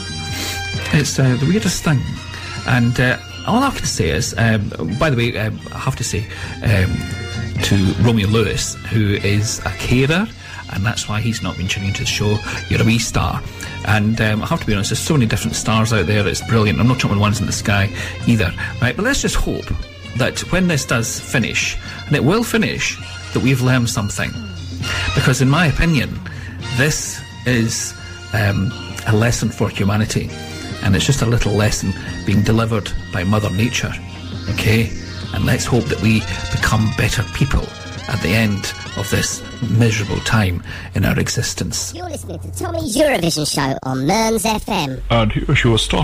It's uh, the weirdest thing. And uh, all I can say is, um, by the way, um, I have to say um, to Romeo Lewis, who is a carer, and that's why he's not been tuning into the show. You're a wee star. And um, I have to be honest, there's so many different stars out there, it's brilliant. I'm not talking ones in the sky either. Right, but let's just hope that when this does finish, and it will finish, that we've learned something. Because in my opinion, this is um, a lesson for humanity. And it's just a little lesson being delivered by Mother Nature. Okay? And let's hope that we become better people at the end of this miserable time in our existence. You're listening to Tommy's Eurovision show on Mearns FM. And here's your start.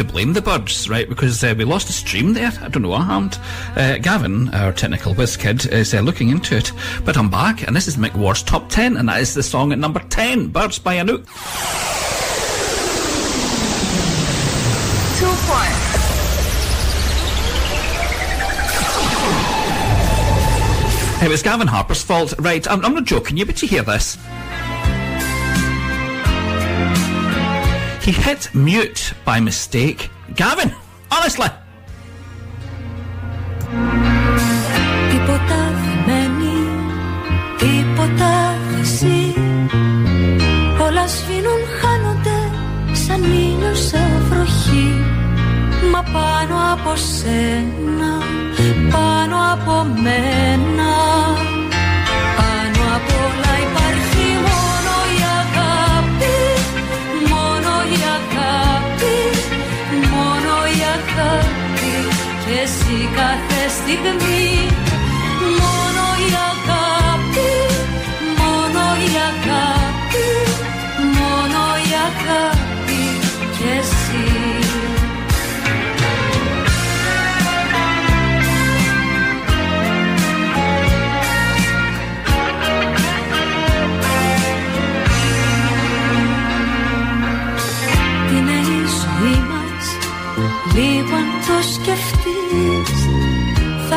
To blame the birds, right? Because uh, we lost a stream there. I don't know what happened. Uh, Gavin, our technical whiz kid, is uh, looking into it. But I'm back, and this is Mick Ward's top 10, and that is the song at number 10, Birds by Anouk. Two points. It was Gavin Harper's fault. Right, I'm, I'm not joking you, but you hear this. He hit mute by mistake. Gavin, honestly.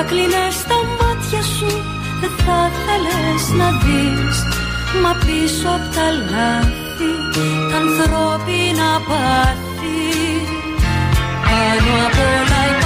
Θα κλείνες τα μάτια σου Δεν θα θέλες να δεις. Μα πίσω απ' τα λάθη Τα ανθρώπινα πάθη. Πάνω απ' όλα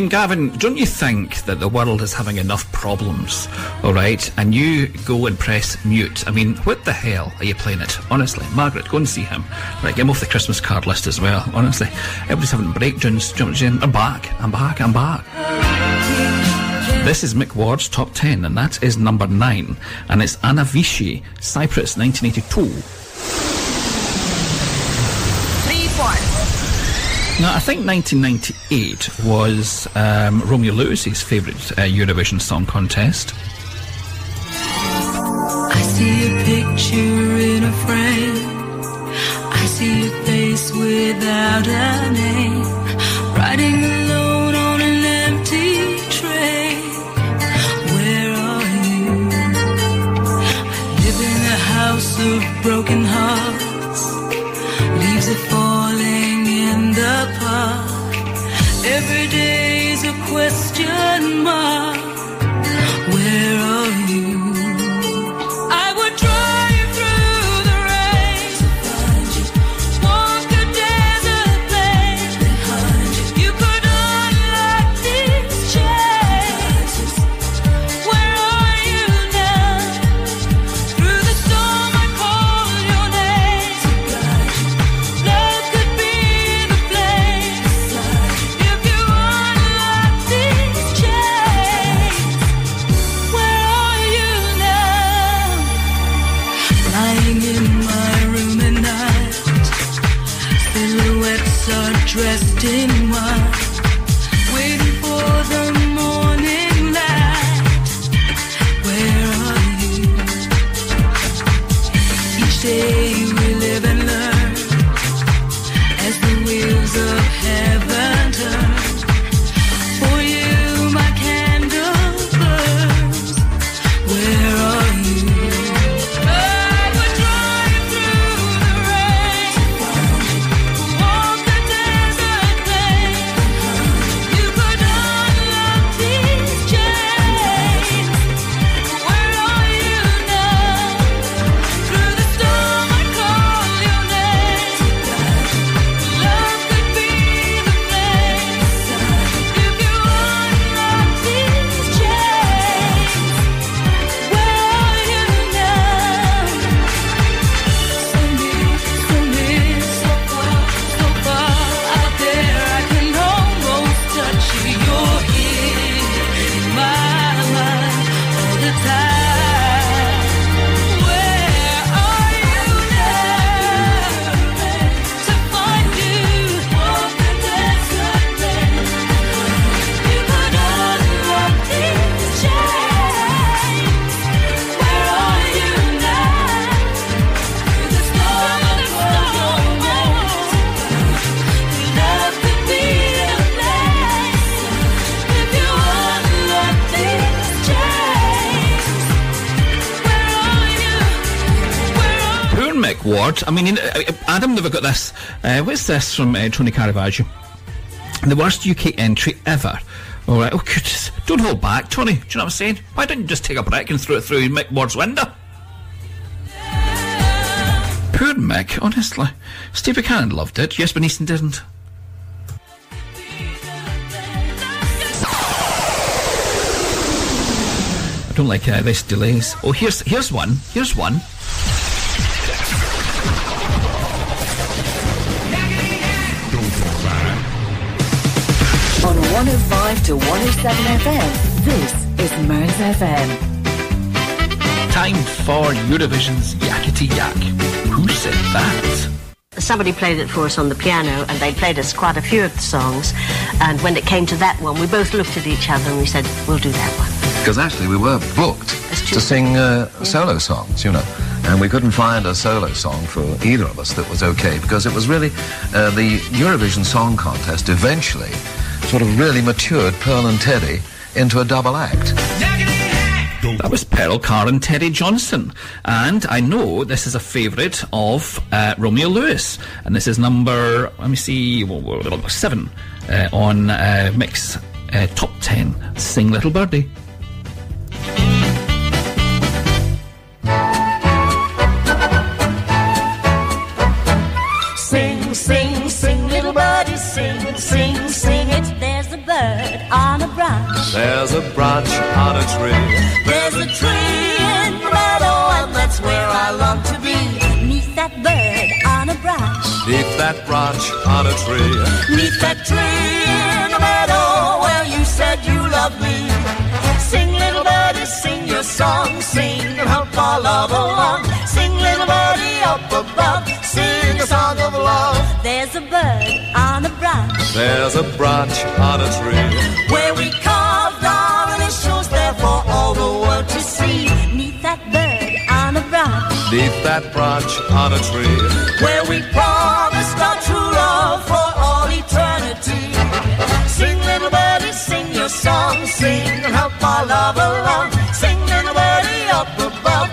mean, Gavin, don't you think that the world is having enough problems, all right? And you go and press mute. I mean, what the hell are you playing it? Honestly, Margaret, go and see him. Right, get him off the Christmas card list as well. Honestly, everybody's having breakdowns. I'm back. I'm back. I'm back. This is Mick Ward's top 10, and that is number 9. And it's Anna Vissi, Cyprus, 1982. Three points. Now, I think 1998 was um, Romeo Lewis's favourite uh, Eurovision Song Contest. I see a picture in a frame. I see a face without a name. Riding alone on an empty train. Where are you? I live in a house of broken hearts. I mean, uh, Adam never got this. Uh, what's this from uh, Tony Caravaggio? The worst UK entry ever. All right, oh goodness. Don't hold back, Tony. Do you know what I'm saying? Why don't you just take a break and throw it through Mick Ward's window? Poor Mick, honestly. Steve Buchanan loved it. Yes, but didn't. I don't like uh, this delays. Oh, here's here's one. Here's one. 105 to 107 FM, this is Mearns FM. Time for Eurovision's Yakety Yak. Who said that? Somebody played it for us on the piano, and they played us quite a few of the songs. And when it came to that one, we both looked at each other and we said, "We'll do that one." Because actually we were booked to sing uh, solo songs, you know. And we couldn't find a solo song for either of us that was okay because it was really uh, the Eurovision Song Contest eventually sort of really matured Pearl and Teddy into a double act. That was Pearl Carr and Teddy Johnson. And I know this is a favourite of uh, Romeo Lewis. And this is number, let me see, seven uh, on uh, Mick's uh, Top 10. Sing Little Birdie. On a branch. There's a branch on a tree. There's a tree in the oh, meadow, and that's where I long to be. Neath that bird on a branch. Neath that branch on a tree. Neath that tree in the meadow where you said you loved me. Sing, little birdie, sing your song, sing and help our love along. Sing, little birdie, up above, sing a song of love. There's a bird on a branch There's a branch on a tree. where we carved our initials there for all the world to see. Neath that bird on a branch Neath that branch on a tree. where we promised our true love for all eternity. Sing, little birdie, sing your song, sing and help our love along. Sing, little birdie, up above,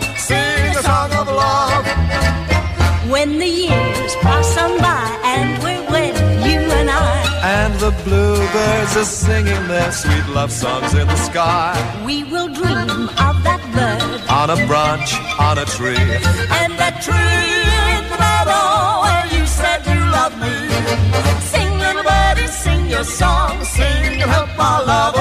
When the years pass on by and we're wed, you and I, And the bluebirds are singing their sweet love songs in the sky. we will dream of that bird On a branch on a tree. and that tree in the meadow where you said you loved me. Sing, little birdie, sing your song, sing help our love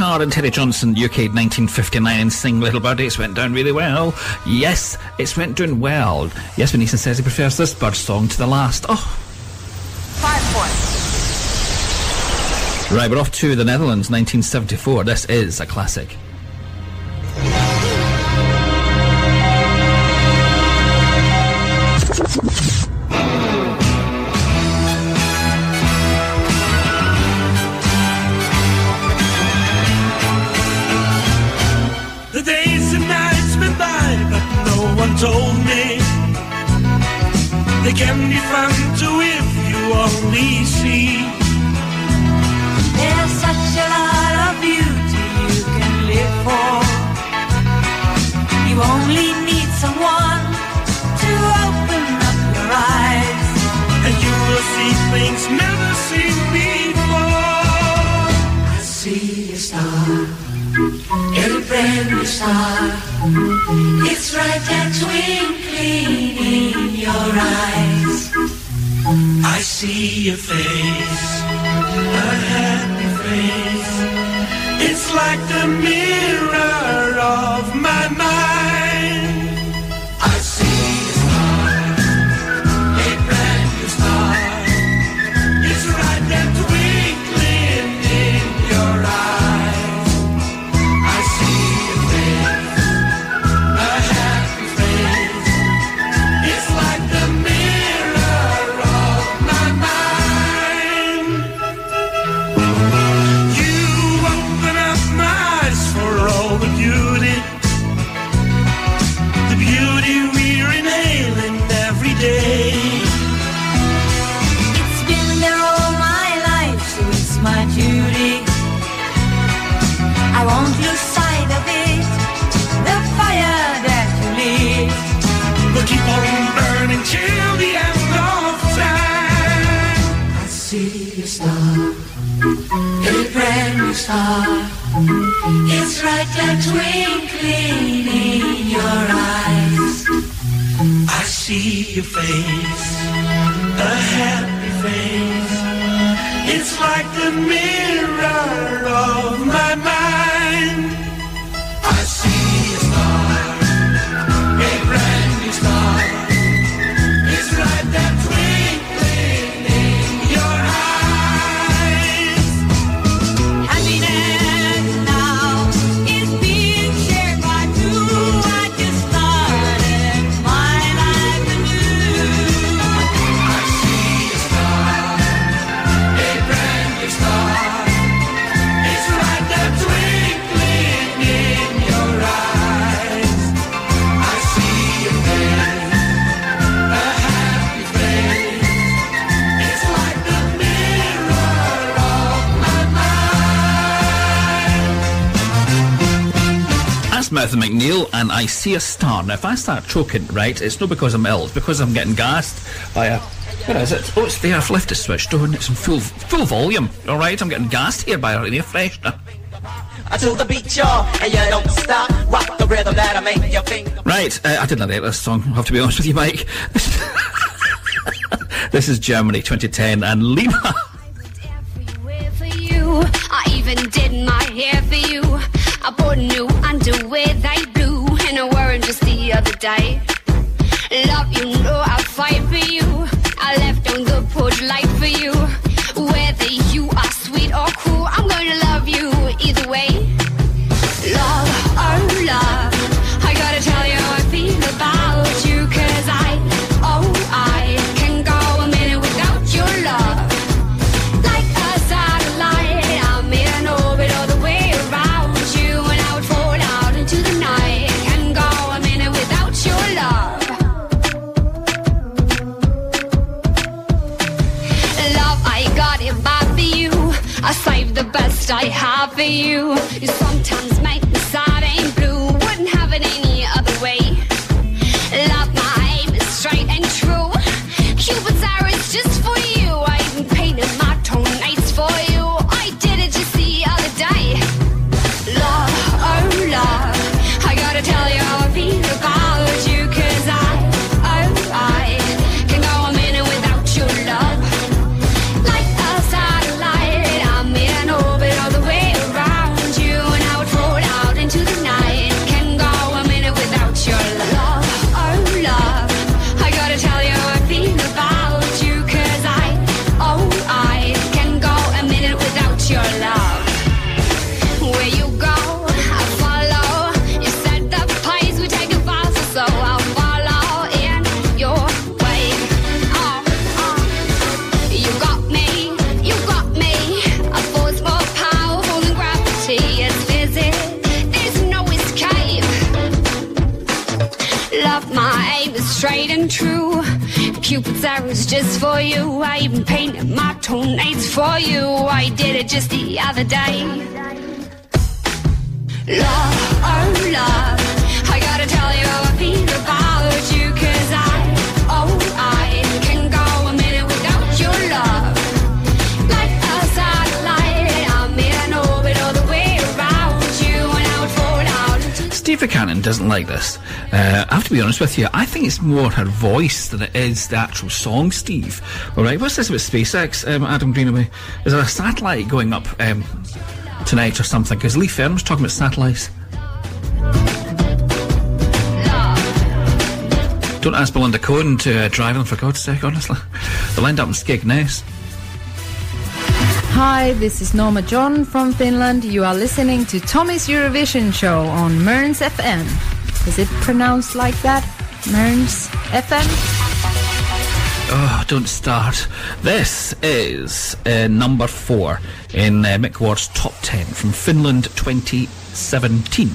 Carr and Teddy Johnson, UK 1959, Sing Little Birdie. It's went down really well. Yes, it's went down well. Yes, Venetian says he prefers this bird song to the last. Oh, Five points. right, we're off to the Netherlands, 1974. This is a classic. They can be fun too if you only see. There's such a lot of beauty you can live for. You only need someone to open up your eyes, and you will see things never seen before. I see a star. A brand new star. It's right there twinkling in your eyes. I see your face, a happy face. It's like the mirror of my mind. Your face, That's Martha McNeil, and I see a star. Now, if I start choking, right, it's not because I'm ill, it's because I'm getting gassed by a. Where is it? Oh, it's there. I've left it switched on. It's in full full volume. All right, I'm getting gassed here by a air freshener. To the beat, y'all, and you don't stop. Rock the rhythm that'll make your finger. Right, uh, I didn't write this song. I have to be honest with you, Mike. this is Germany 2010 and Lena. I even did my hair for you. I bought new underwear they blew, and I wore 'em just the other day. Love, you know I fight for you. I left on the porch light I have for you. You sometimes make Cupid's arrow's just for you. I even painted my toenails for you. I did it just the other day. Love, oh love, I gotta tell you I feel about you, 'cause I, Steve Buchanan doesn't like this. Uh, I have to be honest with you. I think it's more her voice than it is the actual song, Steve. All right, what's this about SpaceX, um, Adam Greenaway? Is there a satellite going up um, tonight or something? Because Lee Fern was talking about satellites. Don't ask Belinda Cohen to uh, drive them, for God's sake, honestly. They'll end up in Skegness. Hi, this is Norma John from Finland. You are listening to Tommy's Eurovision show on Mearns FM. Is it pronounced like that? Mearns FM? Oh, don't start. This is uh, number four in uh, Mick Ward's top ten from Finland 2017.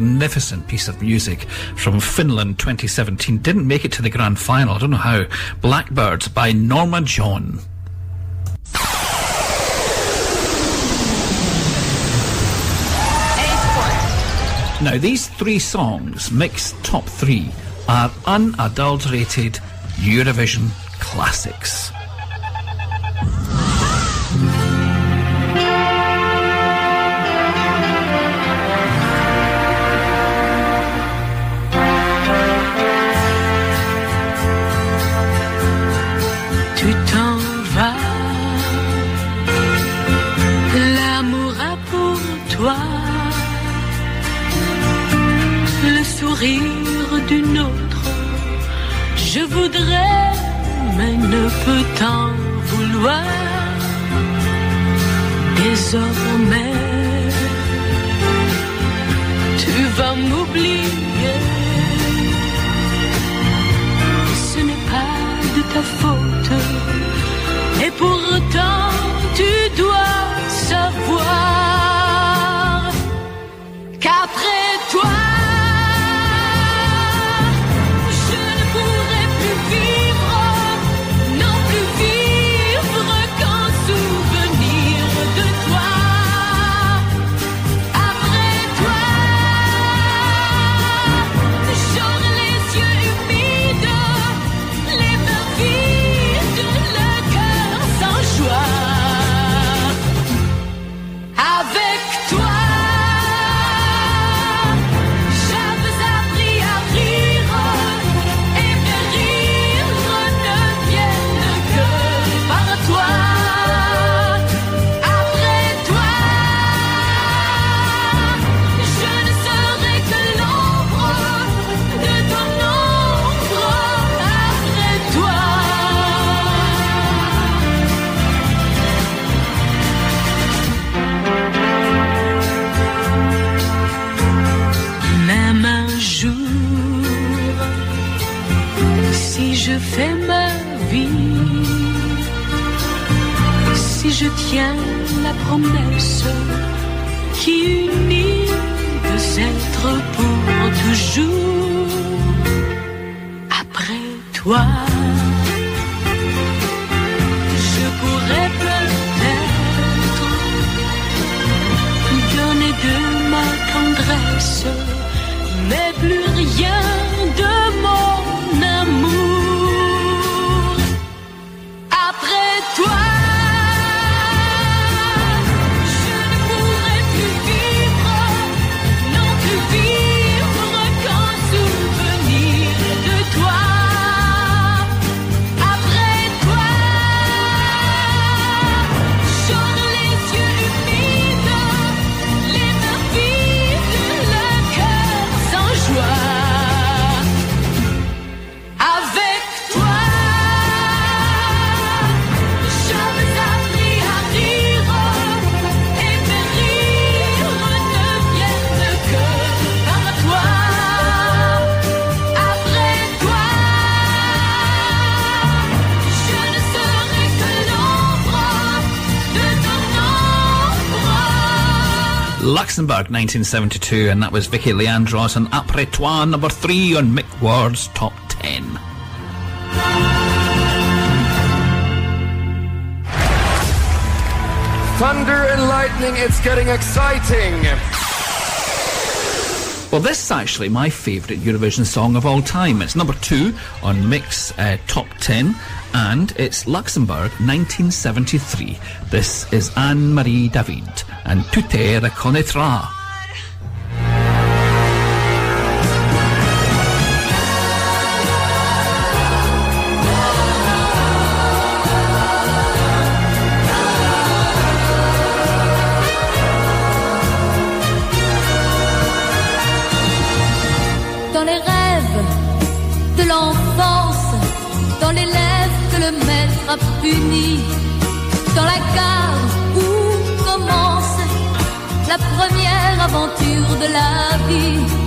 magnificent piece of music from Finland 2017. Didn't make it to the grand final. I don't know how. Blackbirds by Norma John. Now, these three songs, Mick's top three, are unadulterated Eurovision classics. Tiens la promesse qui unit deux êtres pour toujours. Après toi, Luxembourg 1972, and that was Vicky Leandros and Après Toi, number three on Mick Ward's top 10. Thunder and lightning, it's getting exciting. Well, this is actually my favourite Eurovision song of all time. It's number two on Mick's uh, top 10, and it's Luxembourg 1973. This is Anne Marie David and Tu te reconnaîtras. Puni, dans la gare où commence la première aventure de la vie.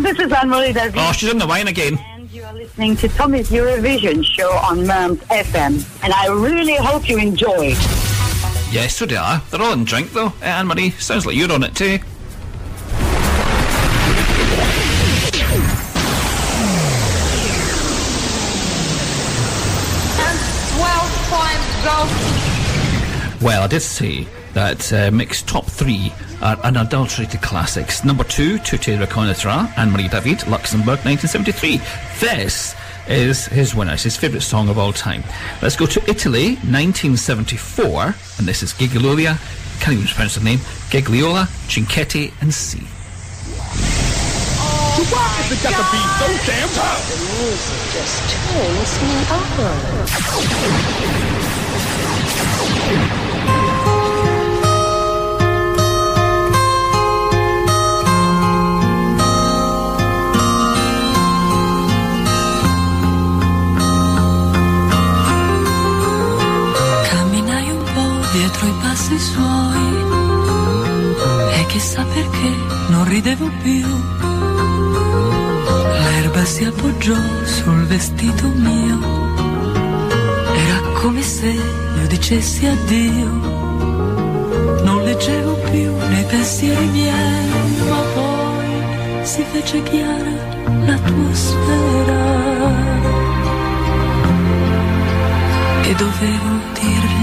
this is Anne-Marie David. Oh, she's in the wine again. And you are listening to Tommy's Eurovision show on Mearns FM, and I really hope you enjoy. Yes, so they are. They're all in drink though. Eh, Anne Marie, sounds like you're on it too. And 12 points go Well, I did say that uh, Mick's top three are unadulterated classics. Number two, Tu te reconnaîtras, Anne-Marie David, Luxembourg, 1973. This is his winner. It's his favourite song of all time. Let's go to Italy, 1974, and this is Gigliola, can't even pronounce the name, Gigliola, Cinquetti and Sì. Oh Why has it got to be so damn tough? The music just turns me on. Dietro i passi suoi e chissà perché non ridevo più. L'erba si appoggiò sul vestito mio, era come se io dicessi addio. Non leggevo più nei pensieri miei, ma poi si fece chiara l'atmosfera e dovevo dirgli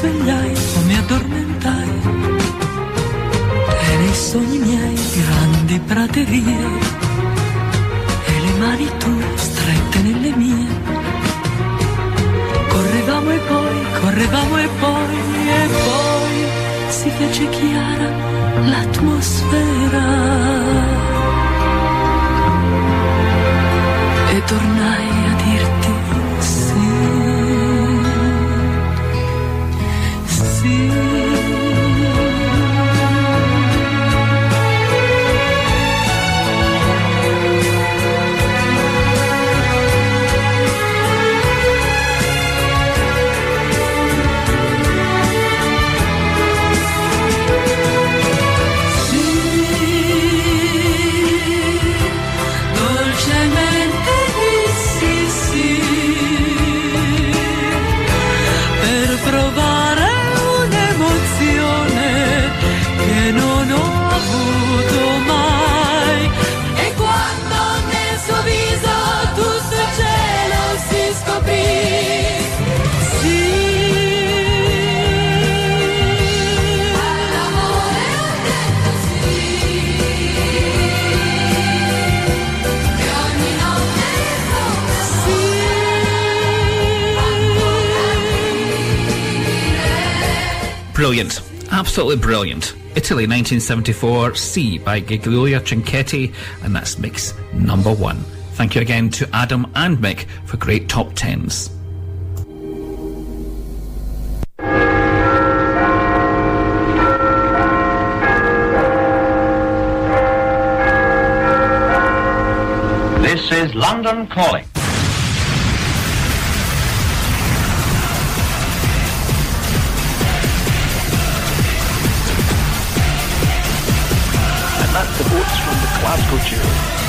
svegliai o mi addormentai. E nei sogni miei grandi praterie. E le mani tue strette nelle mie. Correvamo e poi, correvamo e poi, e poi si fece chiara l'atmosfera. Absolutely brilliant. Italy 1974, Sì by Gigliola Cinquetti, and that's Mick's number one. Thank you again to Adam and Mick for great top tens. This is London Calling. From the classical jury.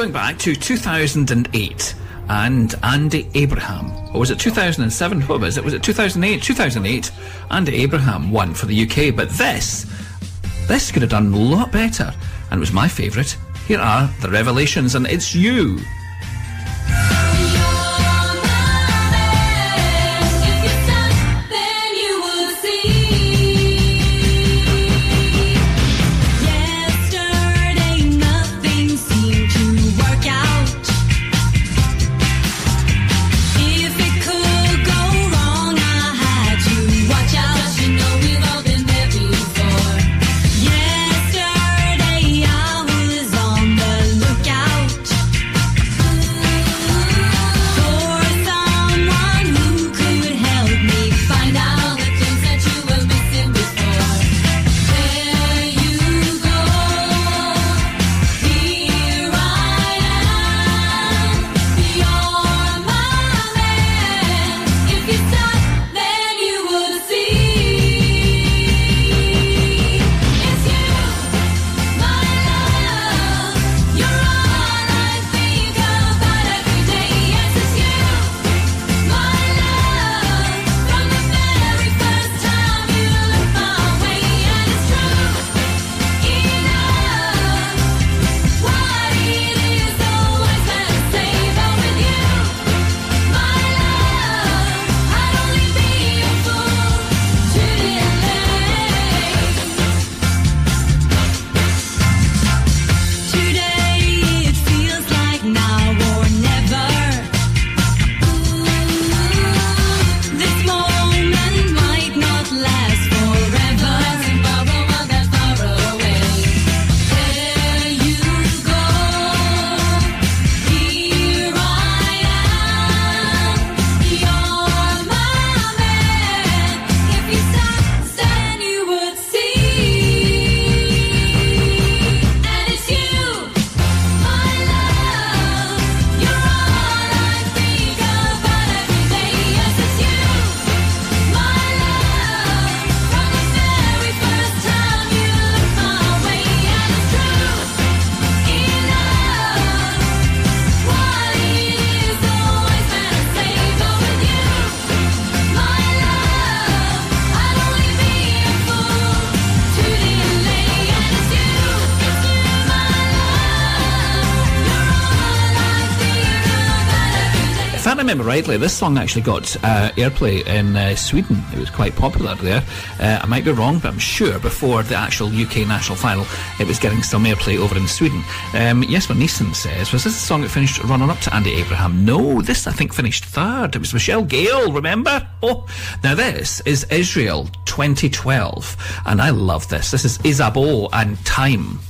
going back to 2008 and Andy Abraham. Or was it 2007? What was it? Was it 2008? 2008, Andy Abraham won for the UK. But this, this could have done a lot better. And it was my favourite. Here are the revelations, and it's you. this song actually got uh, airplay in uh, Sweden. It was quite popular there. Uh, I might be wrong, but I'm sure before the actual UK national final, it was getting some airplay over in Sweden. Um, what Neeson says, Was this the song that finished running up to Andy Abraham? No, this I think finished third. It was Michelle Gayle, remember? Oh, now this is Israel 2012, and I love this. This is Izabo and Time.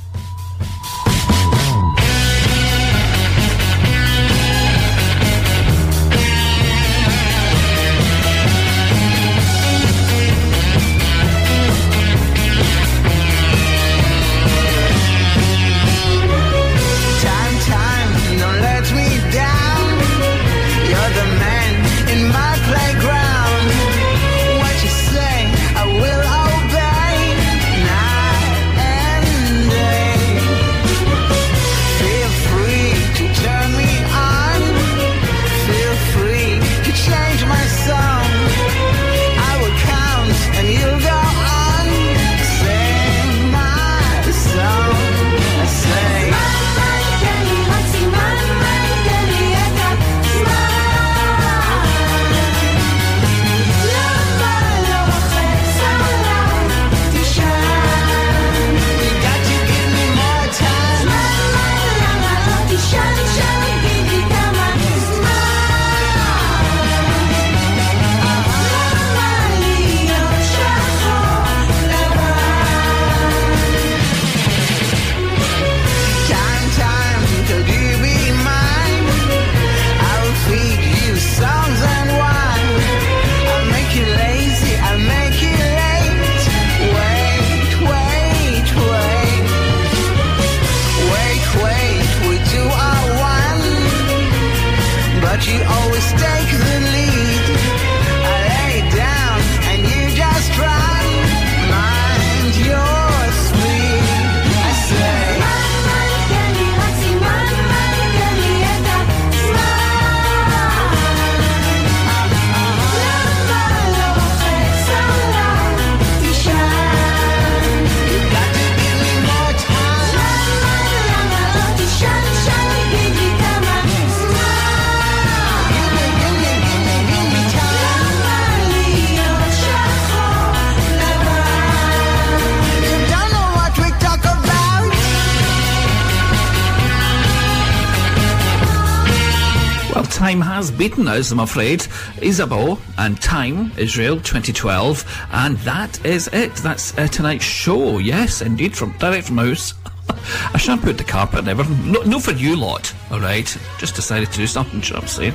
Beaten us, I'm afraid. Izabo and Time, Israel 2012. And that is it. That's uh, tonight's show. Yes, indeed, from direct from house. I shampooed the carpet and everything. No, no for you lot, alright? Just decided to do something, should I say.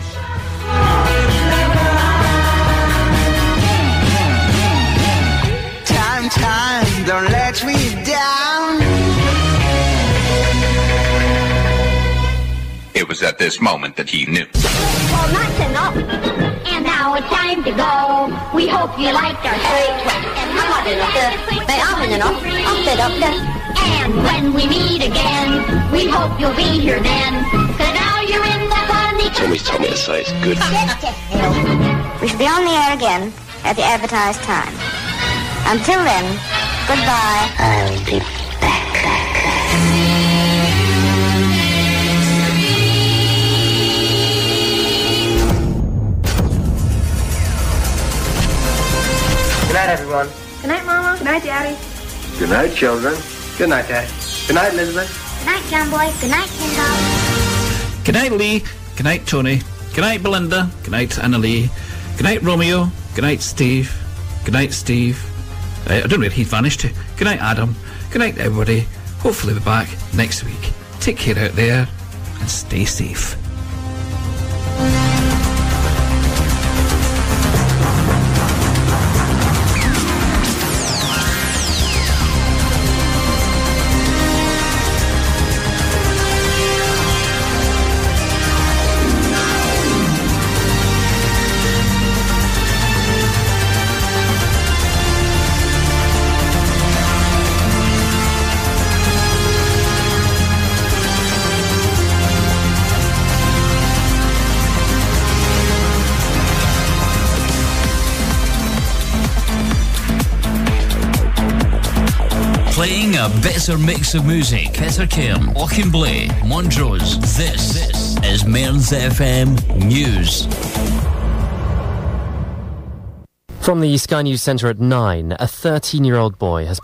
Time, time, don't let me down. It was at this moment that he knew. Now it's time to go. We hope you liked our show. And I'm not enough. But I'm enough. I'll sit up there. And when we meet again, we hope you'll be here then. Cause now you're in the funny. Tommy's told me say it's good. We should be on the air again at the advertised time. Until then, goodbye. I'll be night, everyone. Good night, Mama. Good night, Daddy. Good night, children. Good night, Dad. Good night, Elizabeth. Good night, John Boy. Good night, Kendall. Good night, Lee. Good night, Tony. Good night, Belinda. Good night, Anna Lee. Good night, Romeo. Good night, Steve. Good night, Steve. Uh, I don't know where he vanished to. Good night, Adam. Good night, everybody. Hopefully, we'll be back next week. Take care out there and stay safe. Better mix of music. Peter Cairn, Auchenblae, Montrose. This, this is Mearns FM News. From the Sky News Centre at 9, a 13 year old boy has